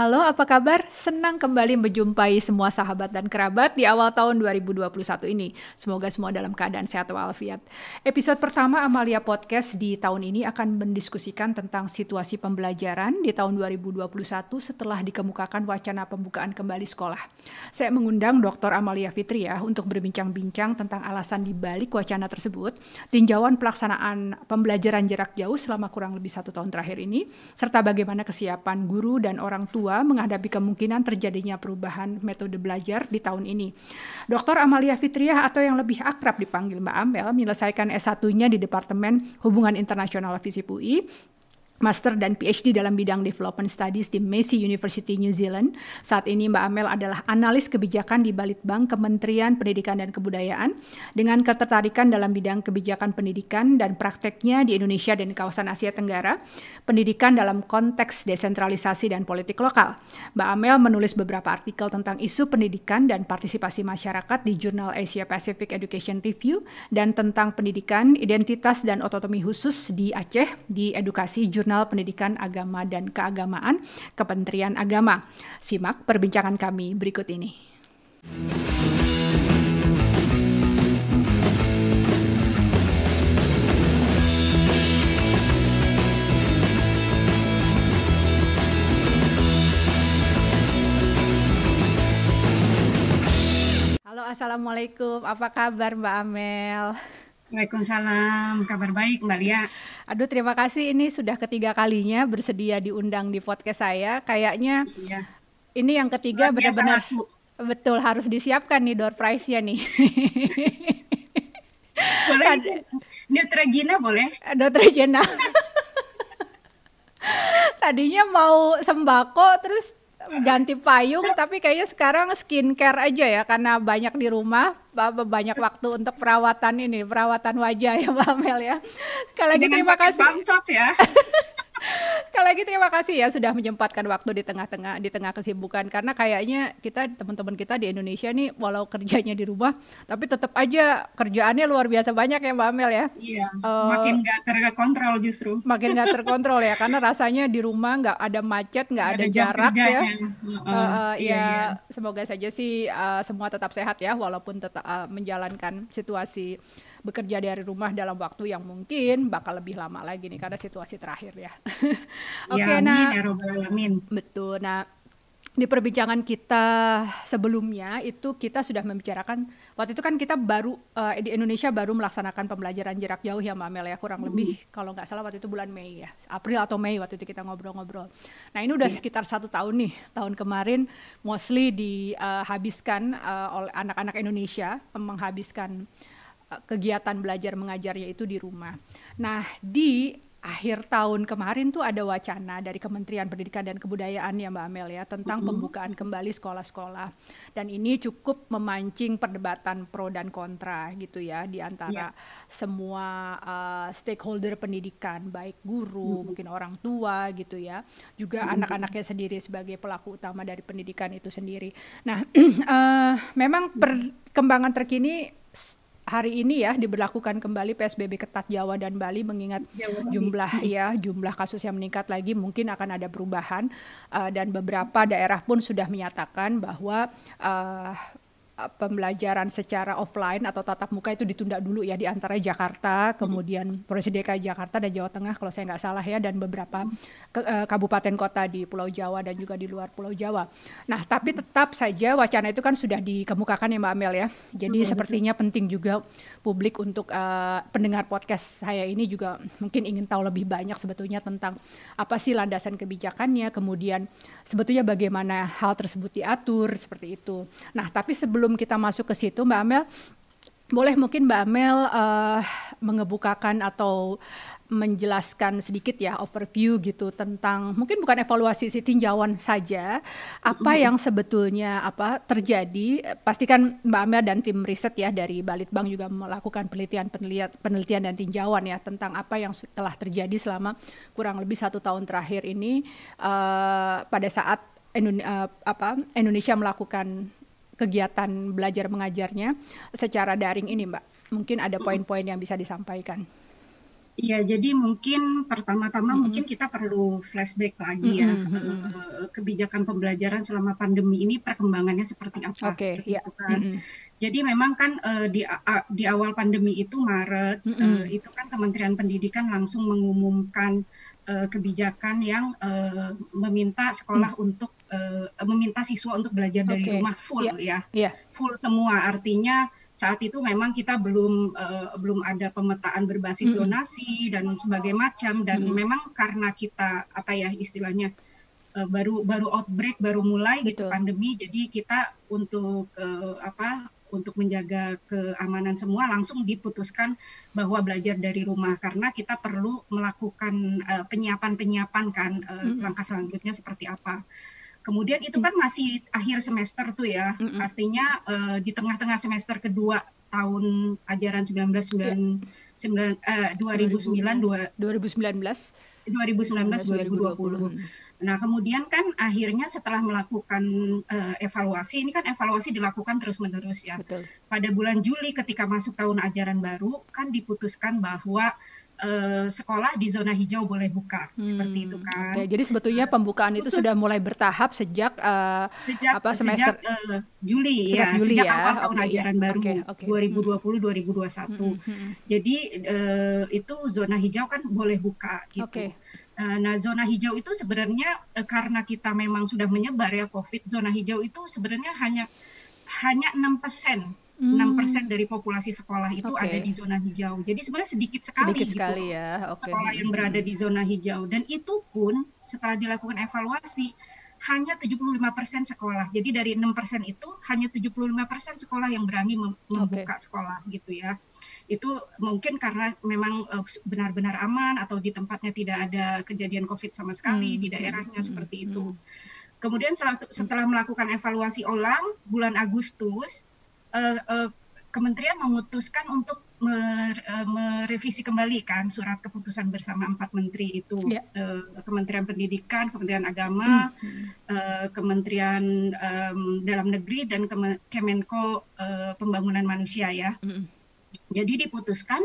Halo, apa kabar? Senang kembali menjumpai semua sahabat dan kerabat di awal tahun 2021 ini. Semoga semua dalam keadaan sehat walafiat. Episode pertama Amalia Podcast di tahun ini akan mendiskusikan tentang situasi pembelajaran di tahun 2021 setelah dikemukakan wacana pembukaan kembali sekolah. Saya mengundang Dr. Amalia Fitria untuk berbincang-bincang tentang alasan di balik wacana tersebut, tinjauan pelaksanaan pembelajaran jarak jauh selama kurang lebih satu tahun terakhir ini, serta bagaimana kesiapan guru dan orang tua tua menghadapi kemungkinan terjadinya perubahan metode belajar di tahun ini. Dr. Amalia Fitriah atau yang lebih akrab dipanggil Mbak Amel menyelesaikan S1-nya di Departemen Hubungan Internasional FISIP UI Master dan PhD dalam bidang Development Studies di Massey University New Zealand. Saat ini Mbak Amel adalah analis kebijakan di Balitbank Kementerian Pendidikan dan Kebudayaan dengan ketertarikan dalam bidang kebijakan pendidikan dan prakteknya di Indonesia dan kawasan Asia Tenggara, pendidikan dalam konteks desentralisasi dan politik lokal. Mbak Amel menulis beberapa artikel tentang isu pendidikan dan partisipasi masyarakat di jurnal Asia Pacific Education Review dan tentang pendidikan, identitas dan otonomi khusus di Aceh di edukasi jurnal Jurnal Pendidikan Agama dan Keagamaan Kementerian Agama. Simak perbincangan kami berikut ini. Halo, Assalamualaikum. Apa kabar Mbak Amel? Waalaikumsalam, kabar baik Mbak Lia. Aduh terima kasih ini sudah ketiga kalinya bersedia diundang di podcast saya. Kayaknya iya. ini yang ketiga benar-benar betul harus disiapkan nih door prize-nya nih. boleh Neutrogena boleh? Neutrogena. Tadinya mau sembako terus ganti payung tapi kayaknya sekarang skincare aja ya karena banyak di rumah banyak waktu untuk perawatan ini perawatan wajah ya Mbak Mel ya. Sekali lagi terima kasih. ya. Sekali lagi terima kasih ya sudah menyempatkan waktu di tengah-tengah di tengah kesibukan karena kayaknya kita teman-teman kita di Indonesia nih walau kerjanya di rumah tapi tetap aja kerjaannya luar biasa banyak ya Mbak Amel ya. Iya. Uh, makin nggak terkontrol justru. Makin nggak terkontrol ya karena rasanya di rumah nggak ada macet nggak ada jarak ya. Uh, uh, uh, iya, ya iya. semoga saja sih uh, semua tetap sehat ya walaupun tetap uh, menjalankan situasi bekerja dari rumah dalam waktu yang mungkin bakal lebih lama lagi nih karena situasi terakhir ya. Oke, okay, ya, nah, ya betul. Nah, di perbincangan kita sebelumnya itu kita sudah membicarakan waktu itu kan kita baru uh, di Indonesia baru melaksanakan pembelajaran jarak jauh ya Mbak Mel ya kurang lebih mm. kalau nggak salah waktu itu bulan Mei ya April atau Mei waktu itu kita ngobrol-ngobrol. Nah ini udah yeah. sekitar satu tahun nih tahun kemarin mostly dihabiskan uh, oleh anak-anak Indonesia menghabiskan kegiatan belajar mengajarnya itu di rumah. Nah, di akhir tahun kemarin tuh ada wacana dari Kementerian Pendidikan dan Kebudayaan ya Mbak Amel ya tentang pembukaan kembali sekolah-sekolah dan ini cukup memancing perdebatan pro dan kontra gitu ya di antara yeah. semua uh, stakeholder pendidikan baik guru mm-hmm. mungkin orang tua gitu ya juga mm-hmm. anak-anaknya sendiri sebagai pelaku utama dari pendidikan itu sendiri. Nah uh, memang perkembangan terkini hari ini ya diberlakukan kembali PSBB ketat Jawa dan Bali mengingat Jawa jumlah ya jumlah kasus yang meningkat lagi mungkin akan ada perubahan. Uh, dan beberapa daerah pun sudah menyatakan bahwa uh, pembelajaran secara offline atau tatap muka itu ditunda dulu ya di antara Jakarta, kemudian Provinsi DKI Jakarta dan Jawa Tengah kalau saya nggak salah ya dan beberapa ke, uh, kabupaten kota di Pulau Jawa dan juga di luar Pulau Jawa. Nah, tapi tetap saja wacana itu kan sudah dikemukakan ya Mbak Amel ya. Jadi betul, sepertinya betul. penting juga publik untuk uh, pendengar podcast saya ini juga mungkin ingin tahu lebih banyak sebetulnya tentang apa sih landasan kebijakannya, kemudian sebetulnya bagaimana hal tersebut diatur seperti itu. Nah, tapi sebelum sebelum kita masuk ke situ Mbak Amel, boleh mungkin Mbak Amel uh, mengebukakan atau menjelaskan sedikit ya overview gitu tentang mungkin bukan evaluasi sih tinjauan saja apa yang sebetulnya apa terjadi. Pastikan Mbak Amel dan tim riset ya dari Balitbank juga melakukan penelitian penelitian penelitian dan tinjauan ya tentang apa yang telah terjadi selama kurang lebih satu tahun terakhir ini uh, pada saat uh, apa Indonesia melakukan kegiatan belajar mengajarnya secara daring ini, Mbak? Mungkin ada poin-poin yang bisa disampaikan. Iya, jadi mungkin pertama-tama Mhm. mungkin kita perlu flashback lagi ya, mhm. eee, kebijakan pembelajaran selama pandemi ini perkembangannya seperti apa, Oke, seperti iya, itu kan. mhm. Jadi memang kan, eee, di di awal pandemi itu Maret, eee, itu kan Kementerian Pendidikan langsung mengumumkan, kebijakan yang, meminta sekolah untuk, eee, meminta siswa untuk belajar dari rumah full iya, ya, iya. full semua. Artinya saat itu memang kita belum, eee, belum ada pemetaan berbasis zonasi dan sebagai macam dan Mhm. memang karena kita, apa ya istilahnya, eee, baru baru outbreak, baru mulai gitu Betul. pandemi, jadi kita untuk, eee, apa, untuk menjaga keamanan semua langsung diputuskan bahwa belajar dari rumah karena kita perlu melakukan, penyiapan-penyiapan kan, eee, Mhm. langkah selanjutnya seperti apa. Kemudian itu kan masih akhir semester tuh ya, artinya, eee, di tengah-tengah semester kedua tahun ajaran 1999 sembilan eh, 2009 dua 2019, 2019 2020. Mhm. Nah, kemudian kan akhirnya setelah melakukan, eee, evaluasi, ini kan evaluasi dilakukan terus-menerus ya. Betul. Pada bulan Juli ketika masuk tahun ajaran baru, kan diputuskan bahwa, eee, sekolah di zona hijau boleh buka, seperti itu Hmm, kan. oke. Jadi sebetulnya pembukaan itu Khusus sudah mulai bertahap sejak, eee, Sejak apa, semester sejak, eee, Juli Sejak ya, Juli sejak ya, awal tahun oke, iya. ajaran baru oke, mhm. 2020-2021. Mhm mhm. Jadi, eee, itu zona hijau kan boleh buka gitu. Eee, nah zona hijau itu sebenarnya, karena kita memang sudah menyebar ya Covid, zona hijau itu sebenarnya hanya hanya 6%, 6% Mmm. dari populasi sekolah itu ada Oke. di zona hijau. Jadi sebenarnya sedikit sekali Sedikit gitu sekali ya, oke, sekolah yang berada di zona hijau dan itu pun setelah dilakukan evaluasi hanya 75% sekolah. Jadi dari 6% itu hanya 75% sekolah yang berani mem membuka sekolah gitu ya. Itu mungkin karena memang, eee, benar-benar aman atau di tempatnya tidak ada kejadian Covid sama sekali, Mmm, di daerahnya mhm seperti itu. mhm. Kemudian selatu setelah melakukan evaluasi ulang bulan Agustus, eee eee, kementerian memutuskan untuk mer eee, merevisi kembali kan surat keputusan bersama 4 menteri itu, Iya. eee, Kementerian Pendidikan, Kementerian Agama, mhm. eee, Kementerian, mmm, Dalam Negeri dan Keme Kemenko, eee, Pembangunan Manusia ya. Mhm. Jadi diputuskan,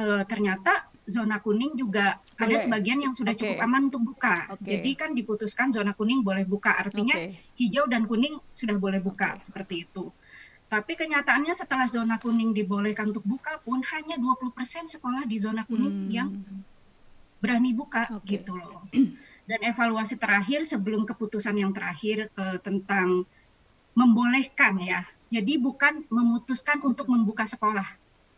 eee, ternyata zona kuning juga ada Boleh. sebagian yang sudah Oke. cukup aman untuk buka. Oke. Jadi kan diputuskan zona kuning boleh buka, artinya Oke. hijau dan kuning sudah boleh buka, Oke. seperti itu. Tapi kenyataannya setelah zona kuning dibolehkan untuk buka pun hanya 20% sekolah di zona kuning yang Mmm. berani buka Oke. gitu loh. Dan evaluasi terakhir sebelum keputusan yang terakhir, eee, tentang membolehkan ya, jadi bukan memutuskan untuk membuka sekolah,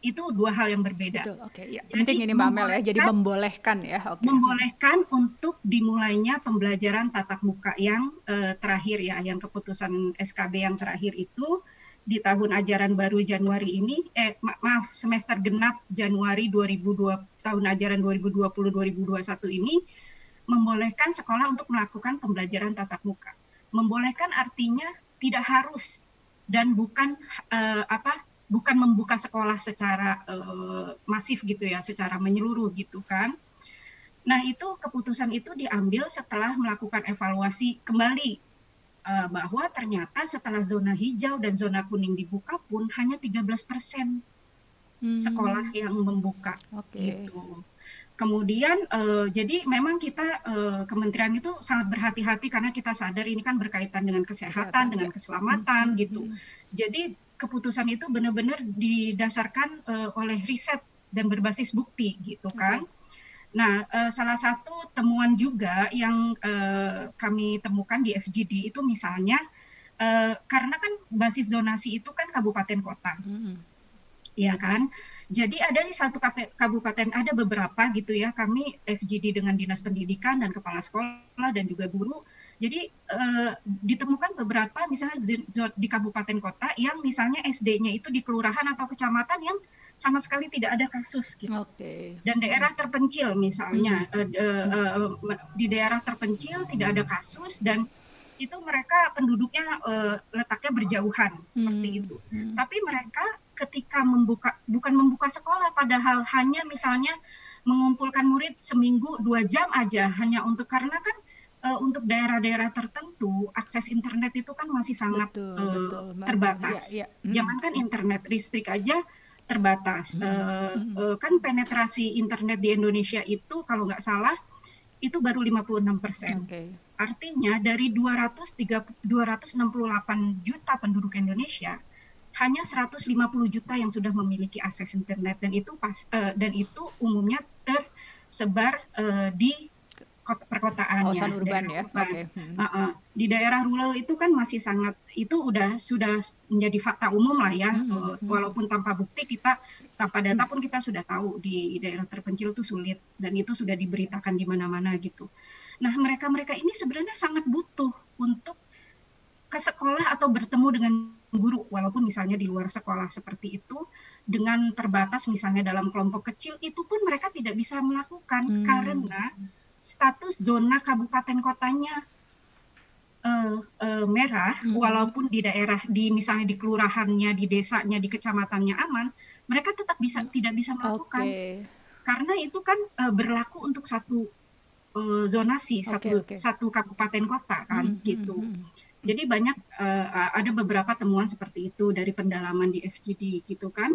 itu dua hal yang berbeda. Betul, oke, iya. Jadi Penting ini Mbak Amel ya, jadi membolehkan ya, oke. membolehkan untuk dimulainya pembelajaran tatap muka yang, eee, terakhir ya, yang keputusan SKB yang terakhir itu di tahun ajaran baru Januari ini eh, ma maaf semester genap Januari 2002 tahun ajaran 2020-2021 ini membolehkan sekolah untuk melakukan pembelajaran tatap muka. Membolehkan artinya tidak harus dan bukan, eee, apa, bukan membuka sekolah secara, eee, masif gitu ya, secara menyeluruh gitu kan. Nah itu keputusan itu diambil setelah melakukan evaluasi kembali, eee, bahwa ternyata setelah zona hijau dan zona kuning dibuka pun hanya 13% sekolah Mmm. yang membuka, Oke. gitu. Kemudian, eee, jadi memang kita, eee, kementerian itu sangat berhati-hati karena kita sadar ini kan berkaitan dengan kesehatan, Kesehatan, dengan ya. keselamatan Mhm gitu. mhm. Jadi keputusan itu benar-benar didasarkan, eee, oleh riset dan berbasis bukti gitu kan. Oke. Nah, eee, salah satu temuan juga yang, eee, kami temukan di FGD itu misalnya, eee, karena kan basis zonasi itu kan kabupaten kota. Mhm. Iya kan? Jadi ada di satu kabupaten ada beberapa gitu ya, kami FGD dengan Dinas Pendidikan dan kepala sekolah dan juga guru. Jadi, eee, ditemukan beberapa misalnya di kabupaten kota yang misalnya SD-nya itu di kelurahan atau kecamatan yang sama sekali tidak ada kasus gitu. Oke. Dan daerah terpencil misalnya, eee, eee, eee, me di daerah terpencil tidak ada kasus dan itu mereka penduduknya, eee, letaknya berjauhan seperti Mmm, itu. mhm. Tapi mereka ketika membuka bukan membuka sekolah padahal hanya misalnya mengumpulkan murid seminggu 2 jam aja hanya untuk karena kan, eee, untuk daerah-daerah tertentu akses internet itu kan masih sangat, Betul eee, betul, terbatas. iya, mhm. Jangankan internet, listrik aja terbatas. Hmm. Uh, uh, kan penetrasi internet di Indonesia itu kalau nggak salah itu baru 56 persen. Okay. Artinya dari 268 juta penduduk Indonesia hanya 150 juta yang sudah memiliki akses internet dan itu pas uh, dan itu umumnya tersebar uh, di perkotaan ya, urban ya. Okay. Hmm. Uh -uh. Di daerah rural itu kan masih sangat itu udah sudah menjadi fakta umum lah ya. Hmm. Uh, walaupun tanpa bukti kita tanpa data pun kita sudah tahu di daerah terpencil itu sulit dan itu sudah diberitakan di mana-mana gitu. Nah, mereka-mereka ini sebenarnya sangat butuh untuk ke sekolah atau bertemu dengan guru walaupun misalnya di luar sekolah seperti itu dengan terbatas misalnya dalam kelompok kecil itu pun mereka tidak bisa melakukan hmm. karena status zona kabupaten kotanya uh, uh, merah, hmm. walaupun di daerah di misalnya di kelurahannya, di desanya, di kecamatannya aman, mereka tetap bisa tidak bisa melakukan okay. karena itu kan uh, berlaku untuk satu uh, zonasi okay, satu okay. satu kabupaten kota kan hmm, gitu. Hmm, hmm. Jadi banyak uh, ada beberapa temuan seperti itu dari pendalaman di FGD gitu kan.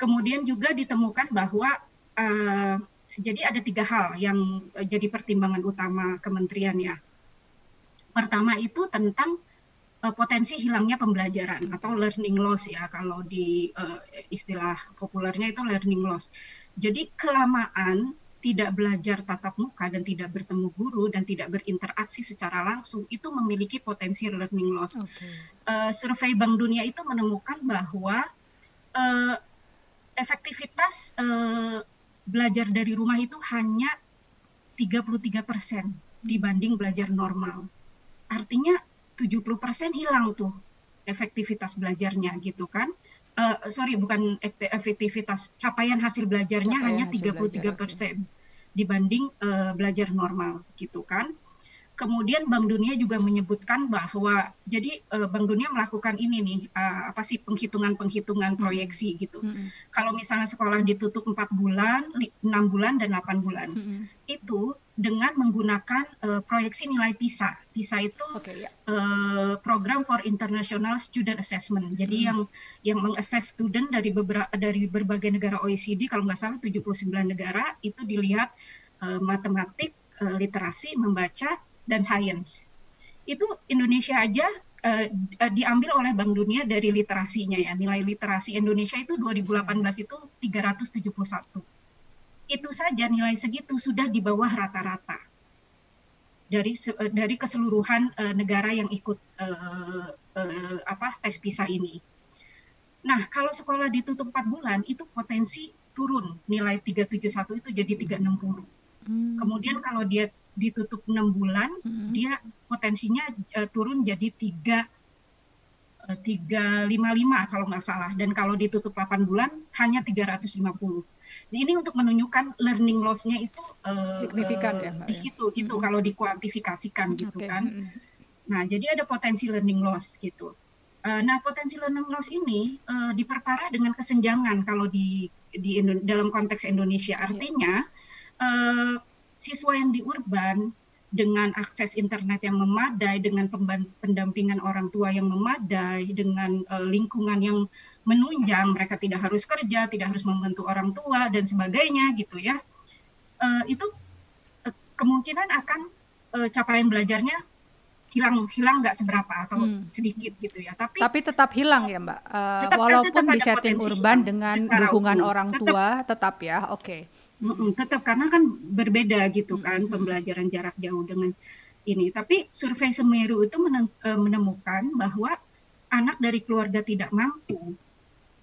Kemudian juga ditemukan bahwa uh, jadi ada tiga hal yang uh, jadi pertimbangan utama kementerian ya. Pertama itu tentang uh, potensi hilangnya pembelajaran atau learning loss ya kalau di uh, istilah populernya itu learning loss. Jadi kelamaan tidak belajar tatap muka dan tidak bertemu guru dan tidak berinteraksi secara langsung itu memiliki potensi learning loss. Okay. Uh, survei Bank Dunia itu menemukan bahwa uh, efektivitas uh, belajar dari rumah itu hanya 33 persen dibanding belajar normal. Artinya 70 persen hilang tuh efektivitas belajarnya gitu kan. Uh, sorry bukan efektivitas capaian hasil belajarnya capaian hanya 33 persen dibanding uh, belajar normal gitu kan. Kemudian Bank Dunia juga menyebutkan bahwa jadi uh, Bank Dunia melakukan ini nih uh, apa sih penghitungan-penghitungan proyeksi gitu. Mm -hmm. Kalau misalnya sekolah ditutup empat bulan, enam bulan dan 8 bulan, mm -hmm. itu dengan menggunakan uh, proyeksi nilai PISA. PISA itu okay, yeah. uh, program for international student assessment. Jadi mm -hmm. yang yang mengakses student dari beberapa dari berbagai negara OECD kalau nggak salah 79 negara itu dilihat uh, matematik, uh, literasi, membaca dan sains. Itu Indonesia aja uh, diambil oleh Bank Dunia dari literasinya ya. Nilai literasi Indonesia itu 2018 itu 371. Itu saja nilai segitu sudah di bawah rata-rata dari uh, dari keseluruhan uh, negara yang ikut uh, uh, apa tes PISA ini. Nah, kalau sekolah ditutup 4 bulan itu potensi turun nilai 371 itu jadi 360. Hmm. Kemudian kalau dia ditutup enam bulan, hmm. dia potensinya uh, turun jadi tiga eh, tiga lima lima kalau nggak salah dan kalau ditutup 8 bulan hanya 350. Nah, ini untuk menunjukkan learning loss-nya itu uh, signifikan uh, ya, Mbak, di ya? situ ya? gitu hmm. kalau dikuantifikasikan gitu okay. kan. Hmm. Nah, jadi ada potensi learning loss gitu. Uh, nah, potensi learning loss ini uh, diperparah dengan kesenjangan kalau di di dalam konteks Indonesia. Iya. Artinya yeah. uh, siswa yang di urban dengan akses internet yang memadai, dengan pendampingan orang tua yang memadai, dengan uh, lingkungan yang menunjang, mereka tidak harus kerja, tidak harus membantu orang tua dan sebagainya gitu ya. Uh, itu uh, kemungkinan akan uh, capaian belajarnya hilang hilang nggak seberapa atau hmm. sedikit gitu ya tapi tapi tetap hilang ya mbak uh, tetap, walaupun tetap di setting urban dengan dukungan orang tetap, tua tetap ya oke okay. Tetap karena kan berbeda gitu kan pembelajaran jarak jauh dengan ini. Tapi survei Semeru itu e, menemukan bahwa anak dari keluarga tidak mampu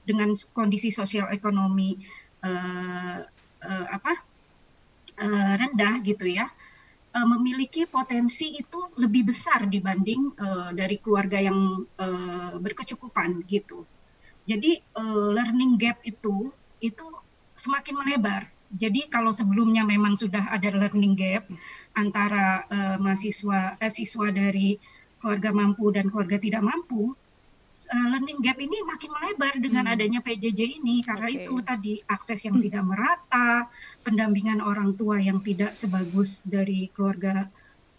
dengan kondisi sosial ekonomi uh, uh, apa uh, rendah gitu ya uh, memiliki potensi itu lebih besar dibanding uh, dari keluarga yang uh, berkecukupan gitu. Jadi uh, learning gap itu itu semakin melebar jadi kalau sebelumnya memang sudah ada learning gap antara uh, mahasiswa eh, siswa dari keluarga mampu dan keluarga tidak mampu, uh, learning gap ini makin melebar dengan hmm. adanya PJJ ini karena okay. itu tadi akses yang hmm. tidak merata, pendampingan orang tua yang tidak sebagus dari keluarga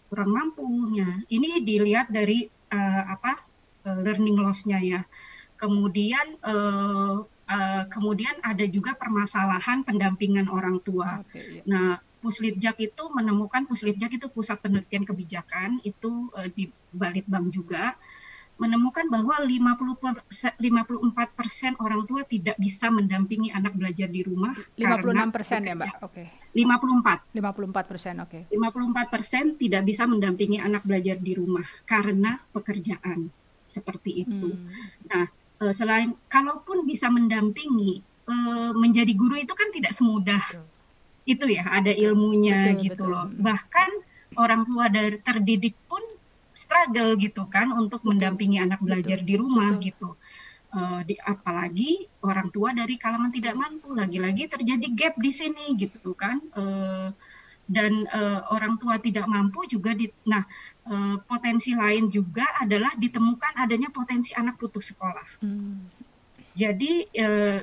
kurang mampunya. Ini dilihat dari uh, apa uh, learning loss-nya ya. Kemudian uh, uh, kemudian ada juga permasalahan pendampingan orang tua. Okay, iya. Nah, Puslitjak itu menemukan Puslitjak itu pusat penelitian kebijakan itu uh, di Balitbang juga menemukan bahwa 50 54 persen orang tua tidak bisa mendampingi anak belajar di rumah 56 persen ya mbak oke okay. 54 54 persen oke okay. 54 persen tidak bisa mendampingi anak belajar di rumah karena pekerjaan seperti itu hmm. nah eh, selain kalaupun bisa mendampingi eh, menjadi guru itu kan tidak semudah betul. itu ya ada ilmunya betul, gitu betul. loh bahkan orang tua dari terdidik pun struggle gitu kan untuk mendampingi anak belajar Betul. di rumah Betul. gitu. Uh, di, apalagi orang tua dari kalangan tidak mampu lagi-lagi terjadi gap di sini gitu kan uh, dan uh, orang tua tidak mampu juga di nah uh, potensi lain juga adalah ditemukan adanya potensi anak putus sekolah hmm. jadi uh,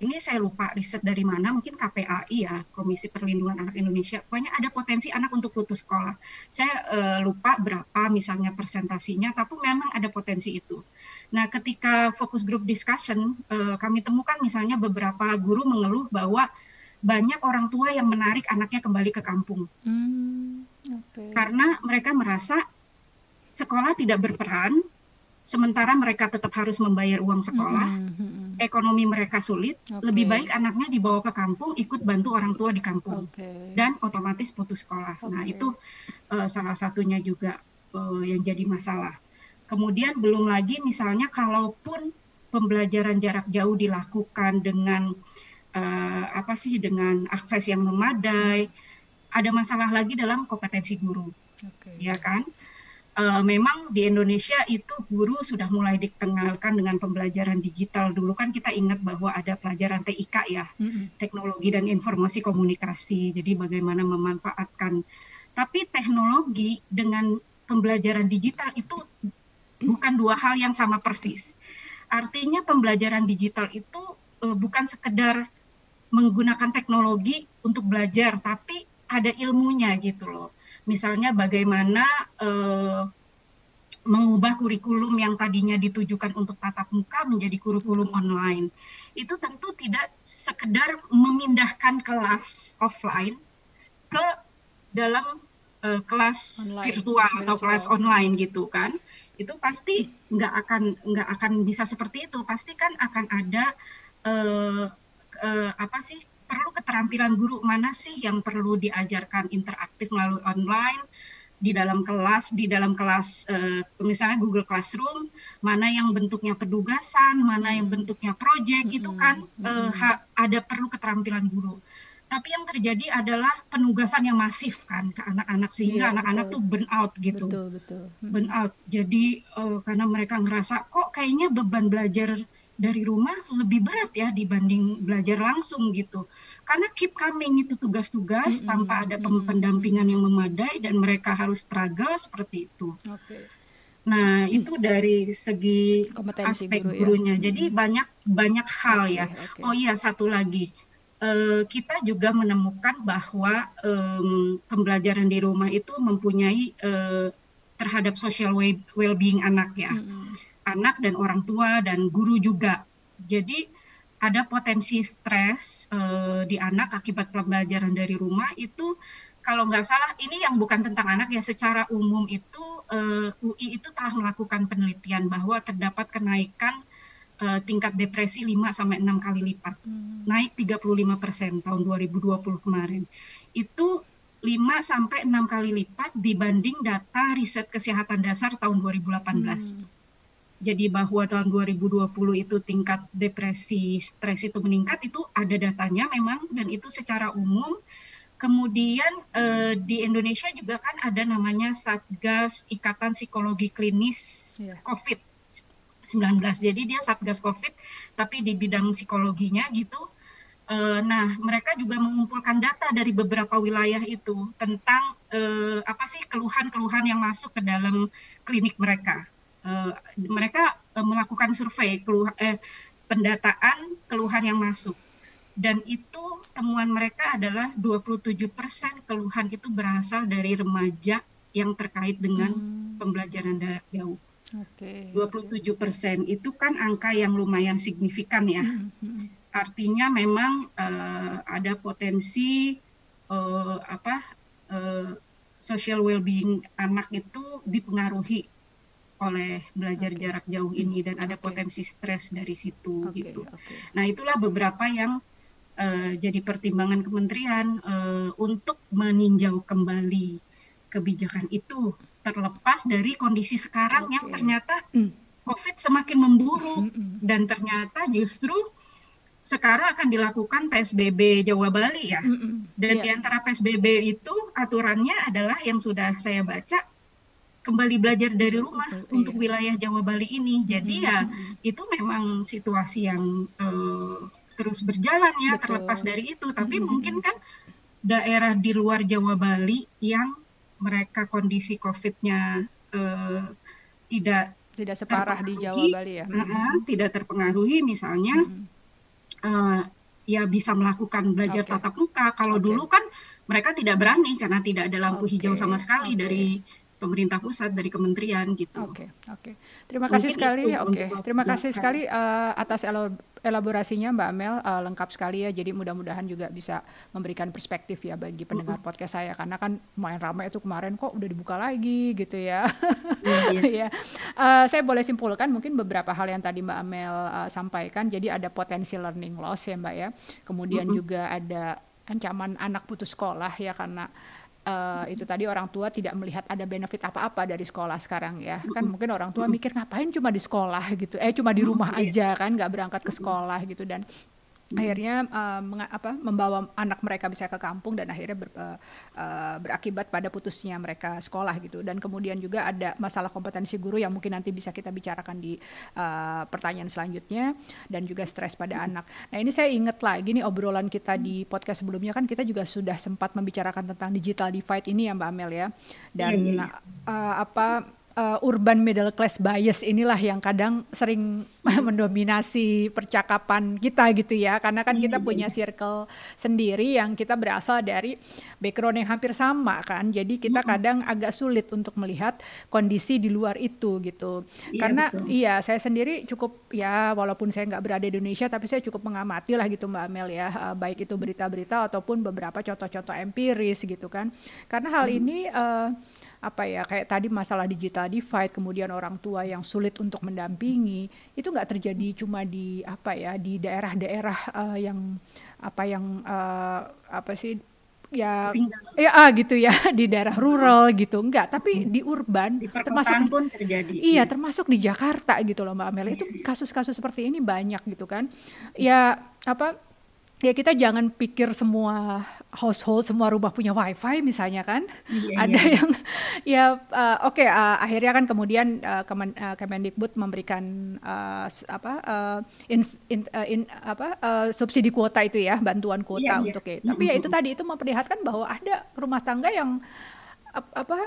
ini saya lupa riset dari mana, mungkin KPAI ya, Komisi Perlindungan Anak Indonesia. Pokoknya ada potensi anak untuk putus sekolah. Saya uh, lupa berapa misalnya persentasinya, tapi memang ada potensi itu. Nah, ketika fokus group discussion, kami temukan misalnya beberapa guru mengeluh bahwa banyak orang tua yang menarik anaknya kembali ke kampung. Hmm, okay. Karena mereka merasa sekolah tidak berperan, sementara mereka tetap harus membayar uang sekolah, mm -hmm. ekonomi mereka sulit, okay. lebih baik anaknya dibawa ke kampung, ikut bantu orang tua di kampung, okay. dan otomatis putus sekolah. Okay. Nah itu uh, salah satunya juga uh, yang jadi masalah. Kemudian belum lagi misalnya kalaupun pembelajaran jarak jauh dilakukan dengan uh, apa sih dengan akses yang memadai, ada masalah lagi dalam kompetensi guru, okay. ya kan? uh, memang di Indonesia itu guru sudah mulai dikenalkan dengan pembelajaran digital. Dulu kan kita ingat bahwa ada pelajaran TIK ya, mm-hmm. teknologi dan informasi komunikasi. Jadi bagaimana memanfaatkan. Tapi teknologi dengan pembelajaran digital itu bukan dua hal yang sama persis. Artinya pembelajaran digital itu uh, bukan sekedar menggunakan teknologi untuk belajar, tapi ada ilmunya gitu loh misalnya bagaimana uh, mengubah kurikulum yang tadinya ditujukan untuk tatap muka menjadi kurikulum online. Itu tentu tidak sekedar memindahkan kelas offline ke dalam uh, kelas online. virtual atau kelas online gitu kan. Itu pasti nggak akan nggak akan bisa seperti itu. Pasti kan akan ada uh, uh, apa sih perlu keterampilan guru? Mana sih yang perlu diajarkan interaktif melalui online di dalam kelas di dalam kelas uh, misalnya Google Classroom? Mana yang bentuknya pedugasan mana yang bentuknya project? Mm -hmm. itu kan uh, ha, ada perlu keterampilan guru. Tapi yang terjadi adalah penugasan yang masif kan ke anak-anak sehingga iya, anak-anak iya, tuh burn out gitu. Betul, betul. burn out. Jadi uh, karena mereka ngerasa kok kayaknya beban belajar dari rumah lebih berat ya dibanding belajar langsung gitu. Karena keep coming itu tugas-tugas mm -hmm. tanpa ada pendampingan yang memadai dan mereka harus struggle seperti itu. Okay. Nah, itu dari segi Kompetensi aspek guru, ya. gurunya. Ya? Jadi banyak banyak hal okay, ya. Okay. Oh iya, satu lagi. Uh, kita juga menemukan bahwa um, pembelajaran di rumah itu mempunyai uh, terhadap social well-being anak ya. Mm -hmm anak dan orang tua dan guru juga. Jadi ada potensi stres uh, di anak akibat pembelajaran dari rumah itu kalau nggak salah ini yang bukan tentang anak ya secara umum itu eh, UI itu telah melakukan penelitian bahwa terdapat kenaikan uh, tingkat depresi 5 sampai 6 kali lipat. Hmm. Naik 35% tahun 2020 kemarin. Itu 5 sampai 6 kali lipat dibanding data riset kesehatan dasar tahun 2018. Hmm jadi bahwa tahun 2020 itu tingkat depresi stres itu meningkat itu ada datanya memang dan itu secara umum. Kemudian eh, di Indonesia juga kan ada namanya Satgas Ikatan Psikologi Klinis yeah. COVID 19 jadi dia Satgas COVID tapi di bidang psikologinya gitu. Eh, nah mereka juga mengumpulkan data dari beberapa wilayah itu tentang eh, apa sih keluhan-keluhan yang masuk ke dalam klinik mereka uh, mereka uh, melakukan survei keluh eh, pendataan keluhan yang masuk dan itu temuan mereka adalah 27% keluhan itu berasal dari remaja yang terkait dengan hmm. pembelajaran jarak jauh. Okay. 27 persen itu kan angka yang lumayan signifikan ya. Mm -hmm. Artinya memang uh, ada potensi uh, apa uh, social well-being anak itu dipengaruhi oleh belajar okay. jarak jauh ini dan ada okay. potensi stres dari situ okay. gitu. Okay. Nah itulah beberapa yang uh, jadi pertimbangan kementerian uh, untuk meninjau kembali kebijakan itu terlepas dari kondisi sekarang okay. yang ternyata mm. COVID semakin memburuk mm -mm. dan ternyata justru sekarang akan dilakukan PSBB Jawa Bali ya. Mm -mm. Dan yeah. di antara PSBB itu aturannya adalah yang sudah saya baca kembali belajar dari rumah mm untuk iya. wilayah Jawa Bali ini. Jadi mm ya itu memang situasi yang uh, terus berjalan ya Betul. terlepas dari itu. Tapi mm mungkin kan daerah di luar Jawa Bali yang mereka kondisi COVID-nya uh, tidak tidak separah di Jawa Bali ya. Uh, tidak terpengaruhi misalnya hmm. uh, ya bisa melakukan belajar okay. tatap muka. Kalau okay. dulu kan mereka tidak berani karena tidak ada lampu okay. hijau sama sekali okay. dari pemerintah pusat dari kementerian gitu. Oke, okay, oke. Okay. Terima Mungkin kasih sekali. Oke, okay. terima kasih sekali uh, atas elaborasinya Mbak Amel uh, lengkap sekali ya. Jadi mudah-mudahan juga bisa memberikan perspektif ya bagi pendengar uh -uh. podcast saya karena kan main ramai itu kemarin kok udah dibuka lagi gitu ya. ya. uh, saya boleh simpulkan mungkin beberapa hal yang tadi Mbak Amel uh, sampaikan. Jadi ada potensi learning loss ya Mbak ya. Kemudian uh -uh. juga ada ancaman anak putus sekolah ya karena uh, itu tadi orang tua tidak melihat ada benefit apa-apa dari sekolah sekarang ya. Kan mungkin orang tua mikir ngapain cuma di sekolah? gitu. Eh cuma di rumah iya. aja kan nggak berangkat ke sekolah gitu. Dan akhirnya uh, apa, membawa anak mereka bisa ke kampung dan akhirnya ber, uh, uh, berakibat pada putusnya mereka sekolah gitu. Dan kemudian juga ada masalah kompetensi guru yang mungkin nanti bisa kita bicarakan di uh, pertanyaan selanjutnya dan juga stres pada hmm. anak. Nah ini saya ingat lagi nih obrolan kita di podcast sebelumnya. Kan kita juga sudah sempat membicarakan tentang digital divide ini ya Mbak Amel ya. Dan uh, apa uh, urban middle class bias inilah yang kadang sering mendominasi percakapan kita gitu ya. Karena kan kita iya, punya circle sendiri yang kita berasal dari background yang hampir sama kan. Jadi kita kadang agak sulit untuk melihat kondisi di luar itu gitu. Iya, karena betul. iya saya sendiri cukup ya walaupun saya nggak berada di Indonesia tapi saya cukup mengamati lah gitu Mbak Amel ya uh, baik itu berita-berita ataupun beberapa contoh-contoh empiris gitu kan. Karena hal hmm. ini uh, apa ya kayak tadi masalah digital divide kemudian orang tua yang sulit untuk mendampingi itu nggak terjadi cuma di apa ya di daerah-daerah uh, yang apa yang uh, apa sih ya Tinggal. ya ah gitu ya di daerah rural gitu enggak tapi hmm. di urban di termasuk pun terjadi iya ya. termasuk di Jakarta gitu loh Mbak Amel itu iya. kasus-kasus seperti ini banyak gitu kan ya apa ya kita jangan pikir semua household semua rumah punya wifi misalnya kan iya, ada iya. yang ya uh, oke okay, uh, eh, akhirnya kan kemudian uh, Kemen, uh, Kemendikbud memberikan uh, apa uh, in, in, uh, in apa uh, subsidi kuota itu ya bantuan kuota iya, iya. untuk itu tapi ya itu tadi itu memperlihatkan bahwa ada rumah tangga yang apa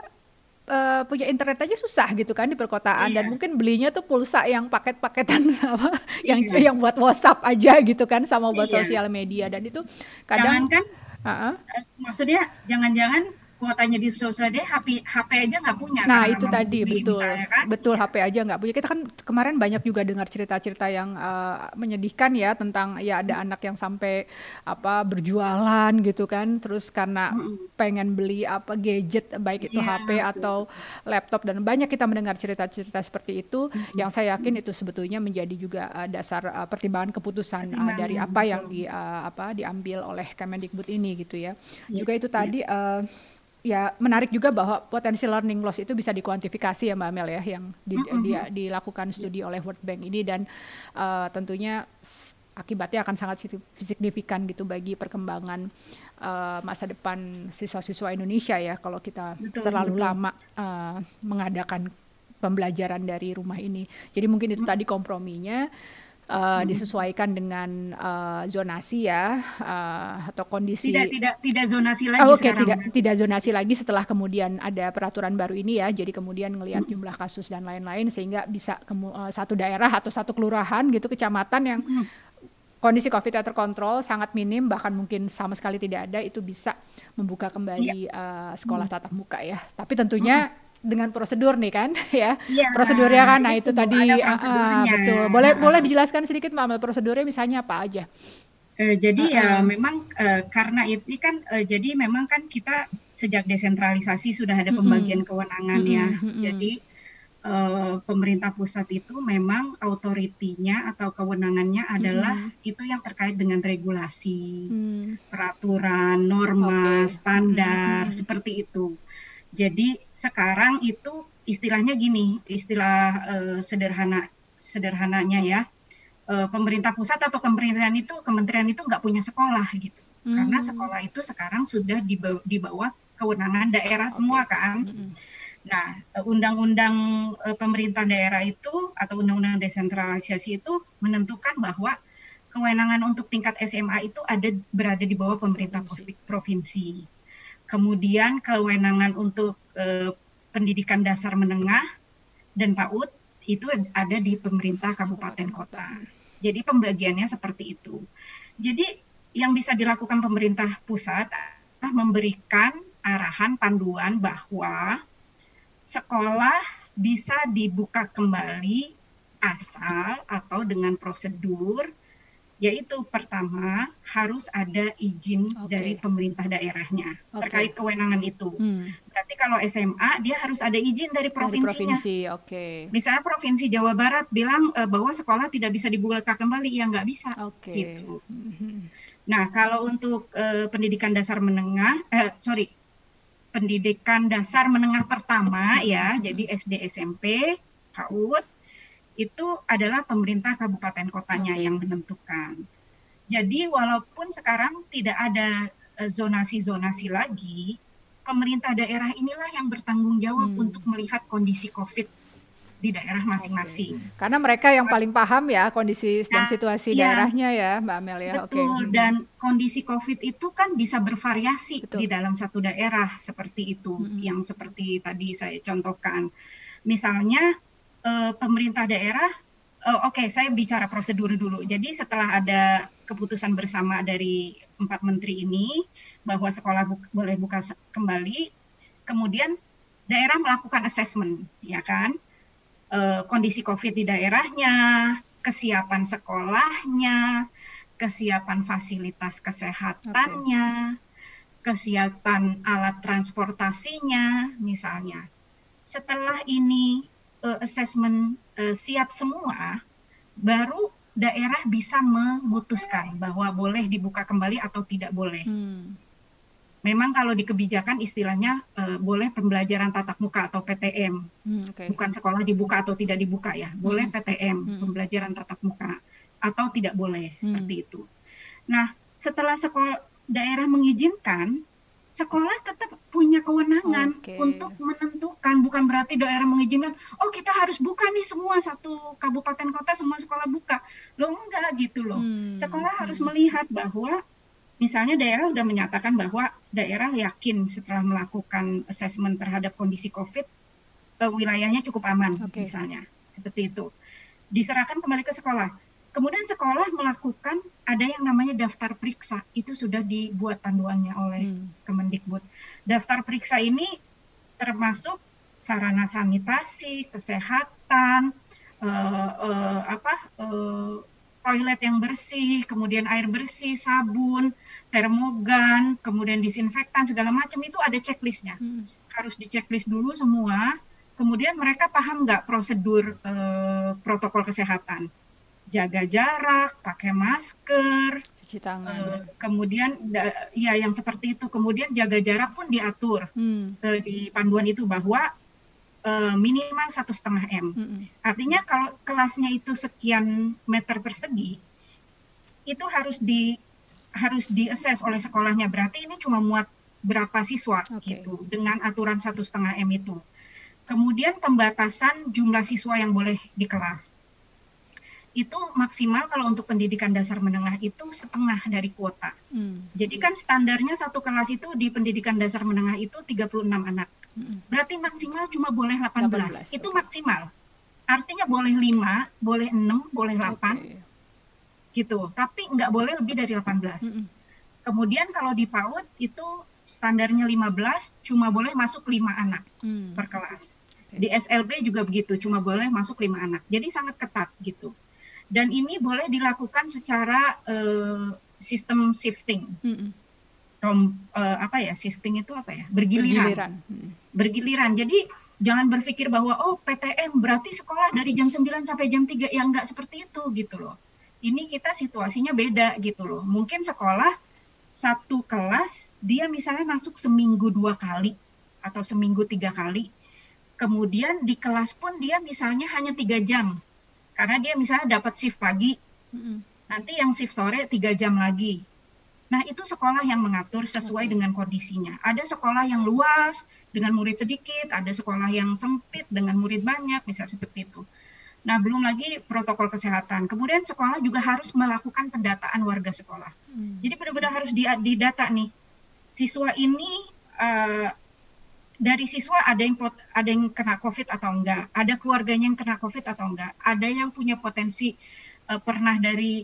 uh, punya internet aja susah gitu kan di perkotaan iya. dan mungkin belinya tuh pulsa yang paket-paketan sama iya. yang yang buat WhatsApp aja gitu kan sama buat iya. sosial media dan itu kadang jangan kan uh -uh. maksudnya jangan-jangan kuotanya di sosial deh HP HP aja nggak punya nah kan, itu tadi betul kan? betul HP aja nggak punya kita kan kemarin banyak juga dengar cerita-cerita yang uh, menyedihkan ya tentang ya ada hmm. anak yang sampai apa berjualan gitu kan terus karena hmm. pengen beli apa gadget baik itu yeah, HP betul. atau laptop dan banyak kita mendengar cerita-cerita seperti itu hmm. yang saya yakin itu sebetulnya menjadi juga uh, dasar uh, pertimbangan keputusan uh, dari apa betul. yang di uh, apa diambil oleh Kemendikbud ini gitu ya yeah, juga itu tadi yeah. uh, ya menarik juga bahwa potensi learning loss itu bisa dikuantifikasi ya Mbak Amel ya yang di, mm -hmm. dia dilakukan studi oleh World Bank ini dan uh, tentunya akibatnya akan sangat signifikan gitu bagi perkembangan uh, masa depan siswa-siswa Indonesia ya kalau kita betul, terlalu betul. lama uh, mengadakan pembelajaran dari rumah ini. Jadi mungkin itu mm -hmm. tadi komprominya uh, hmm. disesuaikan dengan uh, zonasi ya uh, atau kondisi tidak tidak tidak zonasi lagi oh, Oke okay, tidak tidak zonasi lagi setelah kemudian ada peraturan baru ini ya jadi kemudian ngelihat hmm. jumlah kasus dan lain-lain sehingga bisa uh, satu daerah atau satu kelurahan gitu kecamatan yang hmm. kondisi COVID-nya terkontrol sangat minim bahkan mungkin sama sekali tidak ada itu bisa membuka kembali ya. uh, sekolah tatap muka ya tapi tentunya hmm dengan prosedur nih kan ya. Iya, Prosedurnya kan nah itu itu tadi ah, prosedurnya. betul. Boleh boleh dijelaskan sedikit Mbak Amel prosedurnya misalnya apa aja? Eh, jadi ya Heeh. memang eh, karena ini kan eh, jadi memang kan kita sejak desentralisasi sudah ada pembagian kewenangan ya. Mm-mm, mm-mm. Jadi eh, pemerintah pusat itu memang autoritinya atau kewenangannya adalah itu yang terkait dengan regulasi, Hmm, peraturan, norma, Oke. standar Mm-mm. seperti itu. Jadi sekarang itu istilahnya gini, istilah eh, sederhana sederhananya ya eh, pemerintah pusat atau kementerian itu kementerian itu nggak punya sekolah gitu karena Hmm. sekolah itu sekarang sudah di bawah, di bawah kewenangan daerah Oke. semua kan. Mm-mm. Nah, eh, undang-undang eh, pemerintah daerah itu atau undang-undang desentralisasi itu menentukan bahwa kewenangan untuk tingkat SMA itu ada berada di bawah pemerintah Provinsi. provinsi. Kemudian kewenangan untuk eh, pendidikan dasar menengah dan PAUD itu ada di pemerintah kabupaten kota. Jadi pembagiannya seperti itu. Jadi yang bisa dilakukan pemerintah pusat adalah memberikan arahan panduan bahwa sekolah bisa dibuka kembali asal atau dengan prosedur yaitu pertama harus ada izin Oke. dari pemerintah daerahnya Oke. terkait kewenangan itu. Hmm, Berarti kalau SMA dia harus ada izin dari Dari provinsinya. provinsi, oke. Misalnya provinsi Jawa Barat bilang eh, bahwa sekolah tidak bisa dibuka kembali, ya nggak bisa. Oke. Gitu. Mhm. Nah, kalau untuk eh, pendidikan dasar menengah, eh, sorry, pendidikan dasar menengah pertama ya, jadi SD, SMP, PAUD, itu adalah pemerintah kabupaten kotanya yang menentukan. Jadi walaupun sekarang tidak ada eh, zonasi-zonasi lagi, pemerintah daerah inilah yang bertanggung jawab Hmm. untuk melihat kondisi COVID di daerah masing-masing. Karena mereka yang paling paham ya kondisi dan Nah, situasi iya. daerahnya ya, Mbak Amel ya. Oke. Betul, Mhm. dan kondisi COVID itu kan bisa bervariasi Betul. di dalam satu daerah seperti itu, Mm-mm. yang seperti tadi saya contohkan. Misalnya eh, pemerintah daerah, eh, oke saya bicara prosedur dulu. Jadi setelah ada keputusan bersama dari empat menteri ini bahwa sekolah bu- boleh buka kembali, kemudian daerah melakukan assessment, ya kan? Eh, kondisi COVID di daerahnya, kesiapan sekolahnya, kesiapan fasilitas kesehatannya, kesiapan alat transportasinya, misalnya. Setelah ini eh, assessment eh, siap semua, baru daerah bisa memutuskan bahwa boleh dibuka kembali atau tidak boleh. Hmm. Memang kalau di kebijakan istilahnya eh, boleh pembelajaran tatap muka atau PTM Hmm, Oke. bukan sekolah dibuka atau tidak dibuka ya boleh Hmm. PTM Hmm. pembelajaran tatap muka atau tidak boleh Hmm. seperti itu nah setelah sekolah daerah mengizinkan sekolah tetap punya kewenangan Oke. untuk menentukan bukan berarti daerah mengizinkan oh kita harus buka nih semua satu kabupaten kota semua sekolah buka. Lo enggak gitu loh. Hmm, sekolah harus melihat bahwa misalnya daerah sudah menyatakan bahwa daerah yakin setelah melakukan assessment terhadap kondisi COVID eh, wilayahnya cukup aman Oke. misalnya. Seperti itu. Diserahkan kembali ke sekolah kemudian sekolah melakukan ada yang namanya daftar periksa itu sudah dibuat panduannya oleh Hmm. Kemendikbud daftar periksa ini termasuk sarana sanitasi kesehatan eh, eh, apa eh, toilet yang bersih, kemudian air bersih, sabun, termogan, kemudian disinfektan segala macam itu ada checklistnya. Hmm. Harus diceklis dulu semua. Kemudian mereka paham nggak prosedur eh, protokol kesehatan, jaga jarak, pakai masker, Cuci tangan. eh, kemudian da- ya yang seperti itu. Kemudian jaga jarak pun diatur Hmm. eh, di panduan itu bahwa eh, minimal satu setengah m. Hmm. Artinya kalau kelasnya itu sekian meter persegi, itu harus di harus diakses oleh sekolahnya. Berarti ini cuma muat berapa siswa Oke. gitu dengan aturan satu setengah m itu. Kemudian pembatasan jumlah siswa yang boleh di kelas. Itu maksimal kalau untuk pendidikan dasar menengah itu setengah dari kuota. Hmm. Jadi kan standarnya satu kelas itu di pendidikan dasar menengah itu 36 anak. Hmm. Berarti maksimal cuma boleh 18. 18, Itu oke. maksimal. Artinya boleh 5, boleh 6, boleh 8 Oke. gitu. Tapi nggak boleh lebih dari 18. Hmm. Kemudian kalau di PAUD itu standarnya 15 cuma boleh masuk lima anak Hmm. per kelas. Oke. Di SLB juga begitu, cuma boleh masuk lima anak. Jadi sangat ketat gitu. Dan ini boleh dilakukan secara eh, sistem shifting. Mm-mm. Rom, eh, apa ya shifting itu apa ya? Bergiliran. Bergiliran. Mm. Bergiliran. Jadi jangan berpikir bahwa oh PTM berarti sekolah dari jam 9 sampai jam 3 yang enggak seperti itu gitu loh. Ini kita situasinya beda gitu loh. Mungkin sekolah satu kelas dia misalnya masuk seminggu dua kali atau seminggu tiga kali. Kemudian di kelas pun dia misalnya hanya tiga jam karena dia misalnya dapat shift pagi, nanti yang shift sore tiga jam lagi. Nah itu sekolah yang mengatur sesuai dengan kondisinya. Ada sekolah yang luas dengan murid sedikit, ada sekolah yang sempit dengan murid banyak, misalnya seperti itu. Nah belum lagi protokol kesehatan. Kemudian sekolah juga harus melakukan pendataan warga sekolah. Mm. Jadi benar-benar harus di, didata nih. Siswa ini eh, dari siswa ada yang pot- ada yang kena COVID atau enggak, ada keluarganya yang kena COVID atau enggak, ada yang punya potensi eh, pernah dari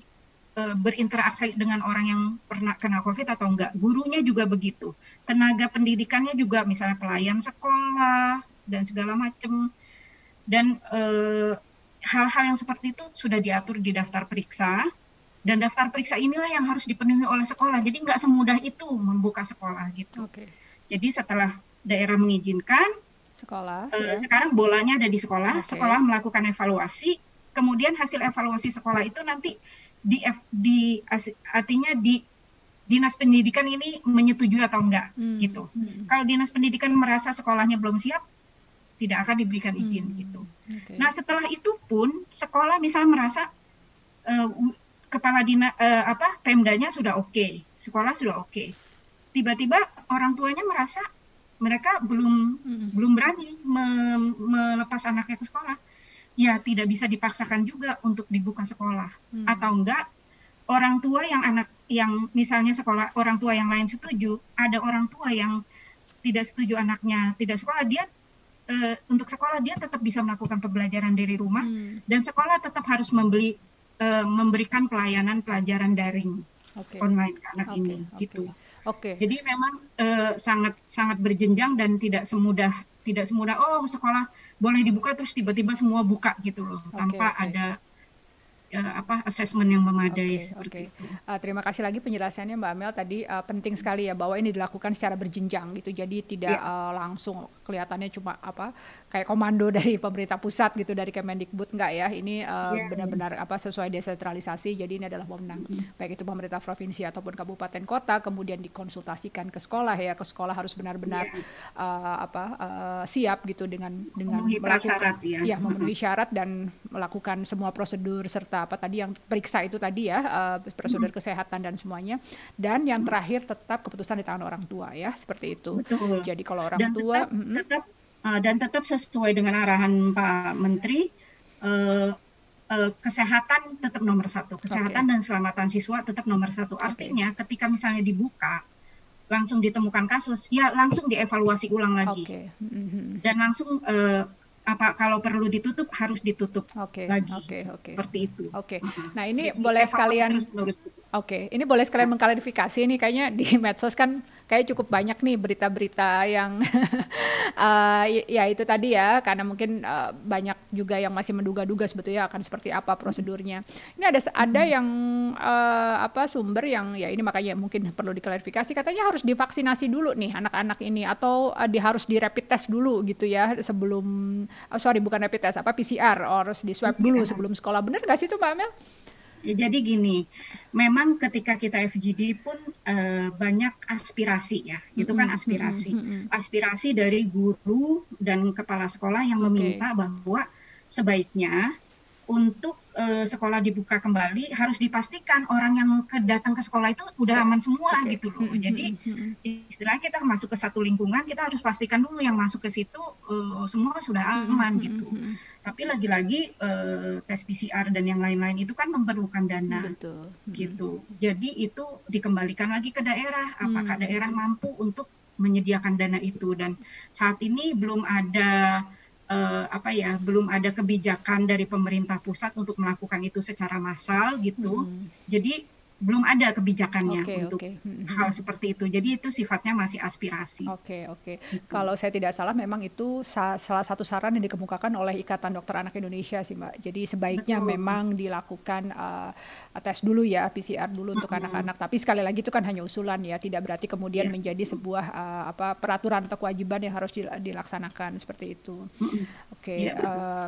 eh, berinteraksi dengan orang yang pernah kena COVID atau enggak. Gurunya juga begitu. Tenaga pendidikannya juga misalnya pelayan sekolah dan segala macam. Dan eh, hal-hal yang seperti itu sudah diatur di daftar periksa dan daftar periksa inilah yang harus dipenuhi oleh sekolah. Jadi nggak semudah itu membuka sekolah gitu. Oke. Jadi setelah daerah mengizinkan, Sekolah. eh, ya. sekarang bolanya ada di sekolah. Oke. Sekolah melakukan evaluasi, kemudian hasil evaluasi sekolah itu nanti di, di artinya di dinas pendidikan ini menyetujui atau enggak Mm. gitu. Mm. Kalau dinas pendidikan merasa sekolahnya belum siap, tidak akan diberikan izin Hmm. gitu. Oke. Nah setelah itu pun sekolah misal merasa w- kepala dina eh, apa pemdanya sudah oke, sekolah sudah oke. Tiba-tiba orang tuanya merasa mereka belum Mm. belum berani me- melepas anaknya ke sekolah. Ya tidak bisa dipaksakan juga untuk dibuka sekolah Mm. atau enggak orang tua yang anak yang misalnya sekolah orang tua yang lain setuju, ada orang tua yang tidak setuju anaknya tidak sekolah dia eh, untuk sekolah dia tetap bisa melakukan pembelajaran dari rumah Mm. dan sekolah tetap harus membeli eh, memberikan pelayanan pelajaran daring Oke. online ke anak Oke, ini oke. gitu. Oke. Jadi memang eh, sangat sangat berjenjang dan tidak semudah tidak semudah oh sekolah boleh dibuka terus tiba-tiba semua buka gitu loh tanpa oke. ada eh, apa asesmen yang memadai Oke, seperti oke. itu. Uh, terima kasih lagi penjelasannya Mbak Amel tadi uh, penting sekali ya bahwa ini dilakukan secara berjenjang gitu. Jadi tidak Iya. uh, langsung kelihatannya cuma apa kayak komando dari pemerintah pusat gitu dari Kemendikbud enggak ya. Ini uh, Iya, benar-benar apa sesuai desentralisasi. Jadi ini adalah wewenang baik itu pemerintah provinsi ataupun kabupaten kota kemudian dikonsultasikan ke sekolah ya. Ke sekolah harus benar-benar Iya. uh, apa uh, siap gitu dengan dengan Memenuhi prasyarat ya. ya memenuhi syarat dan melakukan semua prosedur serta apa tadi yang periksa itu tadi ya eh, prosedur kesehatan dan semuanya. Dan yang terakhir tetap keputusan di tangan orang tua ya seperti itu. Betul. jadi kalau orang dan tua tetap mm-mm, tetap uh, dan tetap sesuai dengan arahan Pak Menteri uh, uh, kesehatan tetap nomor satu. Kesehatan dan keselamatan siswa tetap nomor satu. Artinya ketika misalnya dibuka langsung ditemukan kasus ya langsung dievaluasi ulang lagi. Oke. Mhm. dan langsung uh, apa kalau perlu ditutup harus ditutup oke lagi oke oke seperti itu oke Uh-uh. nah ini Jadi boleh sekalian gitu. Oke, ini boleh sekalian mengklarifikasi nih kayaknya di medsos kan kayak cukup banyak nih berita-berita yang eh, y- ya itu tadi ya karena mungkin eh, banyak juga yang masih menduga-duga sebetulnya akan seperti apa prosedurnya. Ini ada ada yang eh, apa sumber yang ya ini makanya mungkin perlu diklarifikasi katanya harus divaksinasi dulu nih anak-anak ini atau eh, di harus di rapid test dulu gitu ya sebelum oh, sorry bukan rapid test apa PCR harus di swab dulu sebelum sekolah. Bener nggak sih itu Mbak Amel? Ya, jadi gini, memang ketika kita FGD pun eh, banyak aspirasi ya, itu kan aspirasi. Aspirasi dari guru dan kepala sekolah yang Oke. meminta bahwa sebaiknya untuk eh, sekolah dibuka kembali harus dipastikan orang yang ke- datang ke sekolah itu udah aman semua Oke. gitu loh. Jadi istilahnya kita masuk ke satu lingkungan kita harus pastikan dulu yang masuk ke situ eh, semua sudah aman gitu. Tapi lagi-lagi eh, tes PCR dan yang lain-lain itu kan memerlukan dana Betul. Gitu. Jadi itu dikembalikan lagi ke daerah. Apakah daerah mampu untuk menyediakan dana itu? Dan saat ini belum ada eh, apa ya, belum ada kebijakan dari pemerintah pusat untuk melakukan itu secara massal gitu. Mm-mm. Jadi belum ada kebijakannya okay, untuk okay. Hmm, hmm, hal seperti itu. Jadi itu sifatnya masih aspirasi. Oke, okay, oke. Okay. Gitu. Kalau saya tidak salah memang itu sa salah satu saran yang dikemukakan oleh Ikatan Dokter Anak Indonesia sih, Mbak. Jadi sebaiknya Betul. memang dilakukan uh, tes dulu ya, PCR dulu untuk anak-anak. -hmm. Tapi sekali lagi itu kan hanya usulan ya, tidak berarti kemudian yeah. menjadi sebuah uh, apa peraturan atau kewajiban yang harus dilaksanakan seperti itu. Oke. Okay, iya, yeah, uh,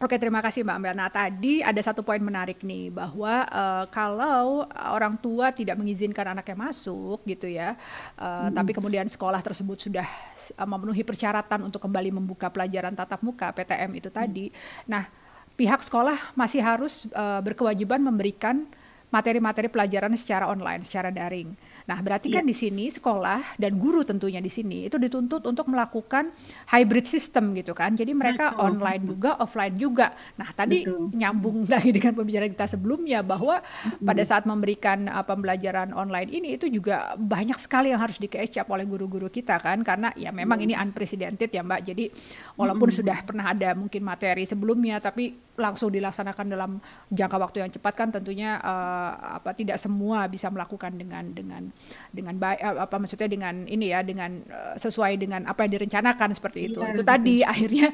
Oke, terima kasih Mbak Mbak. Nah, tadi ada satu poin menarik nih bahwa uh, kalau orang tua tidak mengizinkan anaknya masuk gitu ya, uh, hmm. tapi kemudian sekolah tersebut sudah uh, memenuhi persyaratan untuk kembali membuka pelajaran tatap muka PTM itu tadi. Hmm. Nah, pihak sekolah masih harus uh, berkewajiban memberikan materi-materi pelajaran secara online, secara daring. Nah, berarti yeah. kan di sini sekolah dan guru tentunya di sini itu dituntut untuk melakukan hybrid system gitu kan. Jadi mereka Betul. online juga, offline juga. Nah, tadi Betul. nyambung lagi dengan pembicaraan kita sebelumnya bahwa pada saat memberikan uh, pembelajaran online ini itu juga banyak sekali yang harus di catch up oleh guru-guru kita kan karena ya memang mm. ini unprecedented ya Mbak. Jadi walaupun sudah pernah ada mungkin materi sebelumnya tapi langsung dilaksanakan dalam jangka waktu yang cepat kan tentunya uh, apa tidak semua bisa melakukan dengan dengan dengan baik uh, apa maksudnya dengan ini ya dengan uh, sesuai dengan apa yang direncanakan seperti itu iya, itu betul. tadi akhirnya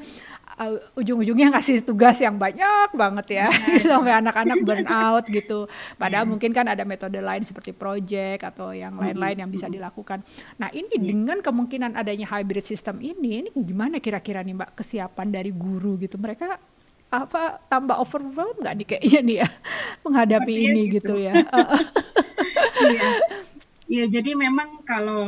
uh, ujung-ujungnya ngasih tugas yang banyak banget ya iya. sampai anak-anak burn out gitu padahal yeah. mungkin kan ada metode lain seperti project atau yang lain-lain yang bisa dilakukan nah ini yeah. dengan kemungkinan adanya hybrid system ini ini gimana kira-kira nih mbak kesiapan dari guru gitu mereka apa tambah overwhelmed nggak nih kayaknya nih ya menghadapi Sepertinya ini gitu, gitu ya. Iya. Ya, jadi memang kalau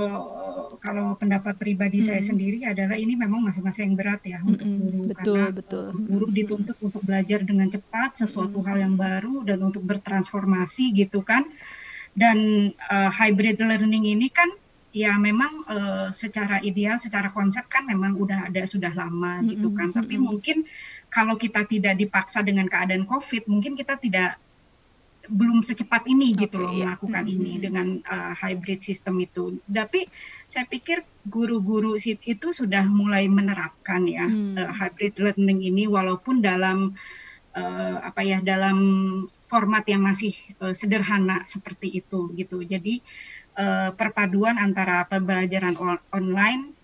kalau pendapat pribadi hmm. saya sendiri adalah ini memang masa-masa yang berat ya hmm. untuk guru betul, karena betul. guru dituntut untuk belajar dengan cepat sesuatu hmm. hal yang baru dan untuk bertransformasi gitu kan. Dan uh, hybrid learning ini kan ya memang uh, secara ideal, secara konsep kan memang udah ada sudah lama hmm. gitu kan. Hmm. Tapi mungkin kalau kita tidak dipaksa dengan keadaan COVID, mungkin kita tidak belum secepat ini okay, gitu loh iya. melakukan mm -hmm. ini dengan uh, hybrid system itu. Tapi saya pikir guru-guru itu sudah mulai menerapkan ya mm. uh, hybrid learning ini walaupun dalam uh, apa ya dalam format yang masih uh, sederhana seperti itu gitu. Jadi uh, perpaduan antara pembelajaran on online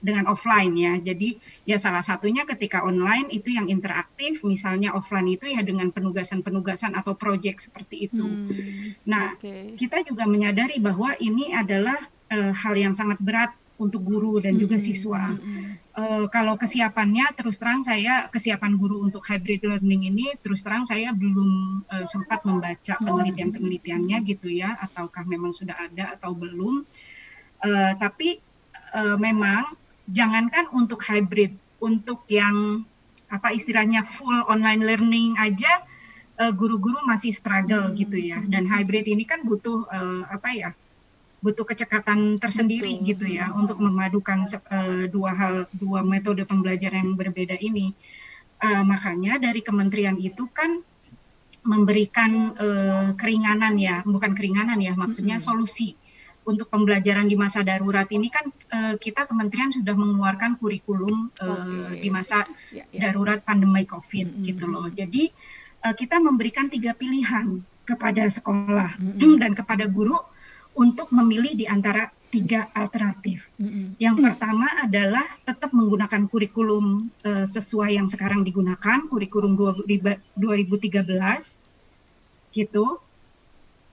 dengan offline ya. Jadi ya salah satunya ketika online itu yang interaktif, misalnya offline itu ya dengan penugasan-penugasan atau proyek seperti itu. Hmm, nah, okay. kita juga menyadari bahwa ini adalah uh, hal yang sangat berat untuk guru dan juga hmm, siswa. Hmm. Uh, kalau kesiapannya terus terang saya kesiapan guru untuk hybrid learning ini terus terang saya belum uh, sempat membaca hmm. penelitian-penelitiannya gitu ya, ataukah memang sudah ada atau belum. Uh, tapi uh, memang jangankan untuk hybrid, untuk yang apa istilahnya full online learning aja uh, guru-guru masih struggle hmm. gitu ya. Dan hybrid ini kan butuh uh, apa ya? butuh kecekatan tersendiri Betul. gitu ya untuk memadukan uh, dua hal dua metode pembelajaran yang berbeda ini. Uh, makanya dari kementerian itu kan memberikan uh, keringanan ya, bukan keringanan ya, maksudnya -hmm. solusi untuk pembelajaran di masa darurat ini kan uh, kita kementerian sudah mengeluarkan kurikulum uh, okay. di masa ya, ya. darurat pandemi COVID mm -hmm. gitu loh. Jadi uh, kita memberikan tiga pilihan kepada sekolah mm -hmm. dan kepada guru untuk memilih di antara tiga alternatif. Mm -hmm. Yang pertama adalah tetap menggunakan kurikulum uh, sesuai yang sekarang digunakan, kurikulum 2013 gitu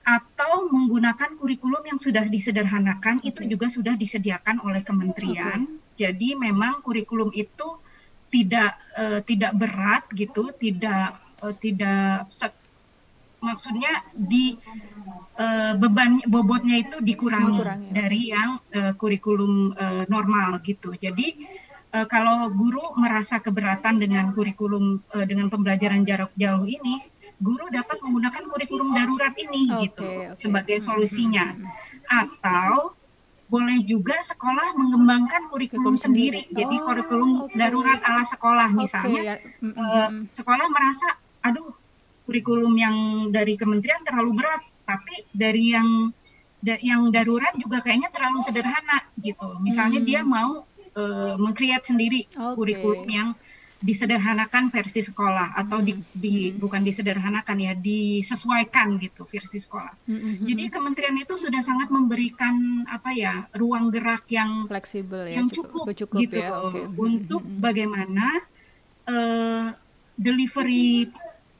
atau menggunakan kurikulum yang sudah disederhanakan okay. itu juga sudah disediakan oleh kementerian. Okay. Jadi memang kurikulum itu tidak uh, tidak berat gitu, tidak uh, tidak maksudnya di uh, beban bobotnya itu dikurangi Kurang, ya. dari yang uh, kurikulum uh, normal gitu. Jadi uh, kalau guru merasa keberatan dengan kurikulum uh, dengan pembelajaran jarak jauh ini, guru dapat menggunakan kurikulum darurat ini okay, gitu okay. sebagai solusinya. Atau boleh juga sekolah mengembangkan kurikulum sendiri. Oh, Jadi kurikulum okay. darurat ala sekolah misalnya okay, ya. uh, sekolah merasa aduh kurikulum yang dari kementerian terlalu berat, tapi dari yang da, yang darurat juga kayaknya terlalu sederhana gitu. Misalnya hmm. dia mau mengcreate sendiri okay. kurikulum yang disederhanakan versi sekolah atau di, di bukan disederhanakan ya disesuaikan gitu versi sekolah. Mm-hmm. Jadi kementerian itu sudah sangat memberikan apa ya ruang gerak yang fleksibel ya, yang cukup, cukup gitu ya, okay. untuk mm-hmm. bagaimana uh, delivery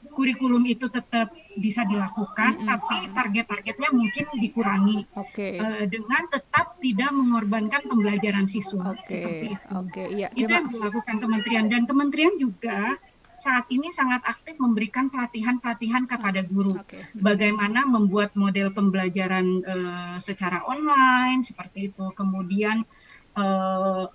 kurikulum itu tetap bisa dilakukan, mm -hmm. tapi target-targetnya mungkin dikurangi okay. uh, dengan tetap tidak mengorbankan pembelajaran siswa okay. seperti itu. Okay. Ya, itu ya, yang dilakukan kementerian dan kementerian juga saat ini sangat aktif memberikan pelatihan-pelatihan kepada guru, okay. bagaimana membuat model pembelajaran uh, secara online seperti itu, kemudian uh,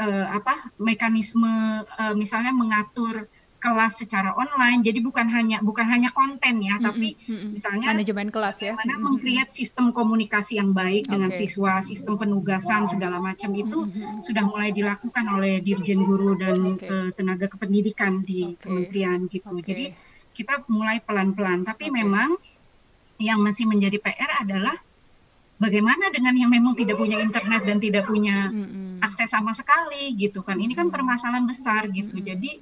uh, apa mekanisme uh, misalnya mengatur kelas secara online. Jadi bukan hanya bukan hanya konten ya, mm-hmm. tapi mm-hmm. misalnya manajemen kelas ya. Bagaimana mm-hmm. mengcreate sistem komunikasi yang baik okay. dengan siswa, sistem penugasan segala macam itu mm-hmm. sudah mulai dilakukan oleh dirjen guru dan okay. uh, tenaga kependidikan di okay. kementerian gitu. Okay. Jadi kita mulai pelan-pelan, tapi okay. memang yang masih menjadi PR adalah bagaimana dengan yang memang tidak punya internet dan tidak punya mm-hmm. akses sama sekali gitu kan. Ini kan permasalahan besar gitu. Mm-hmm. Jadi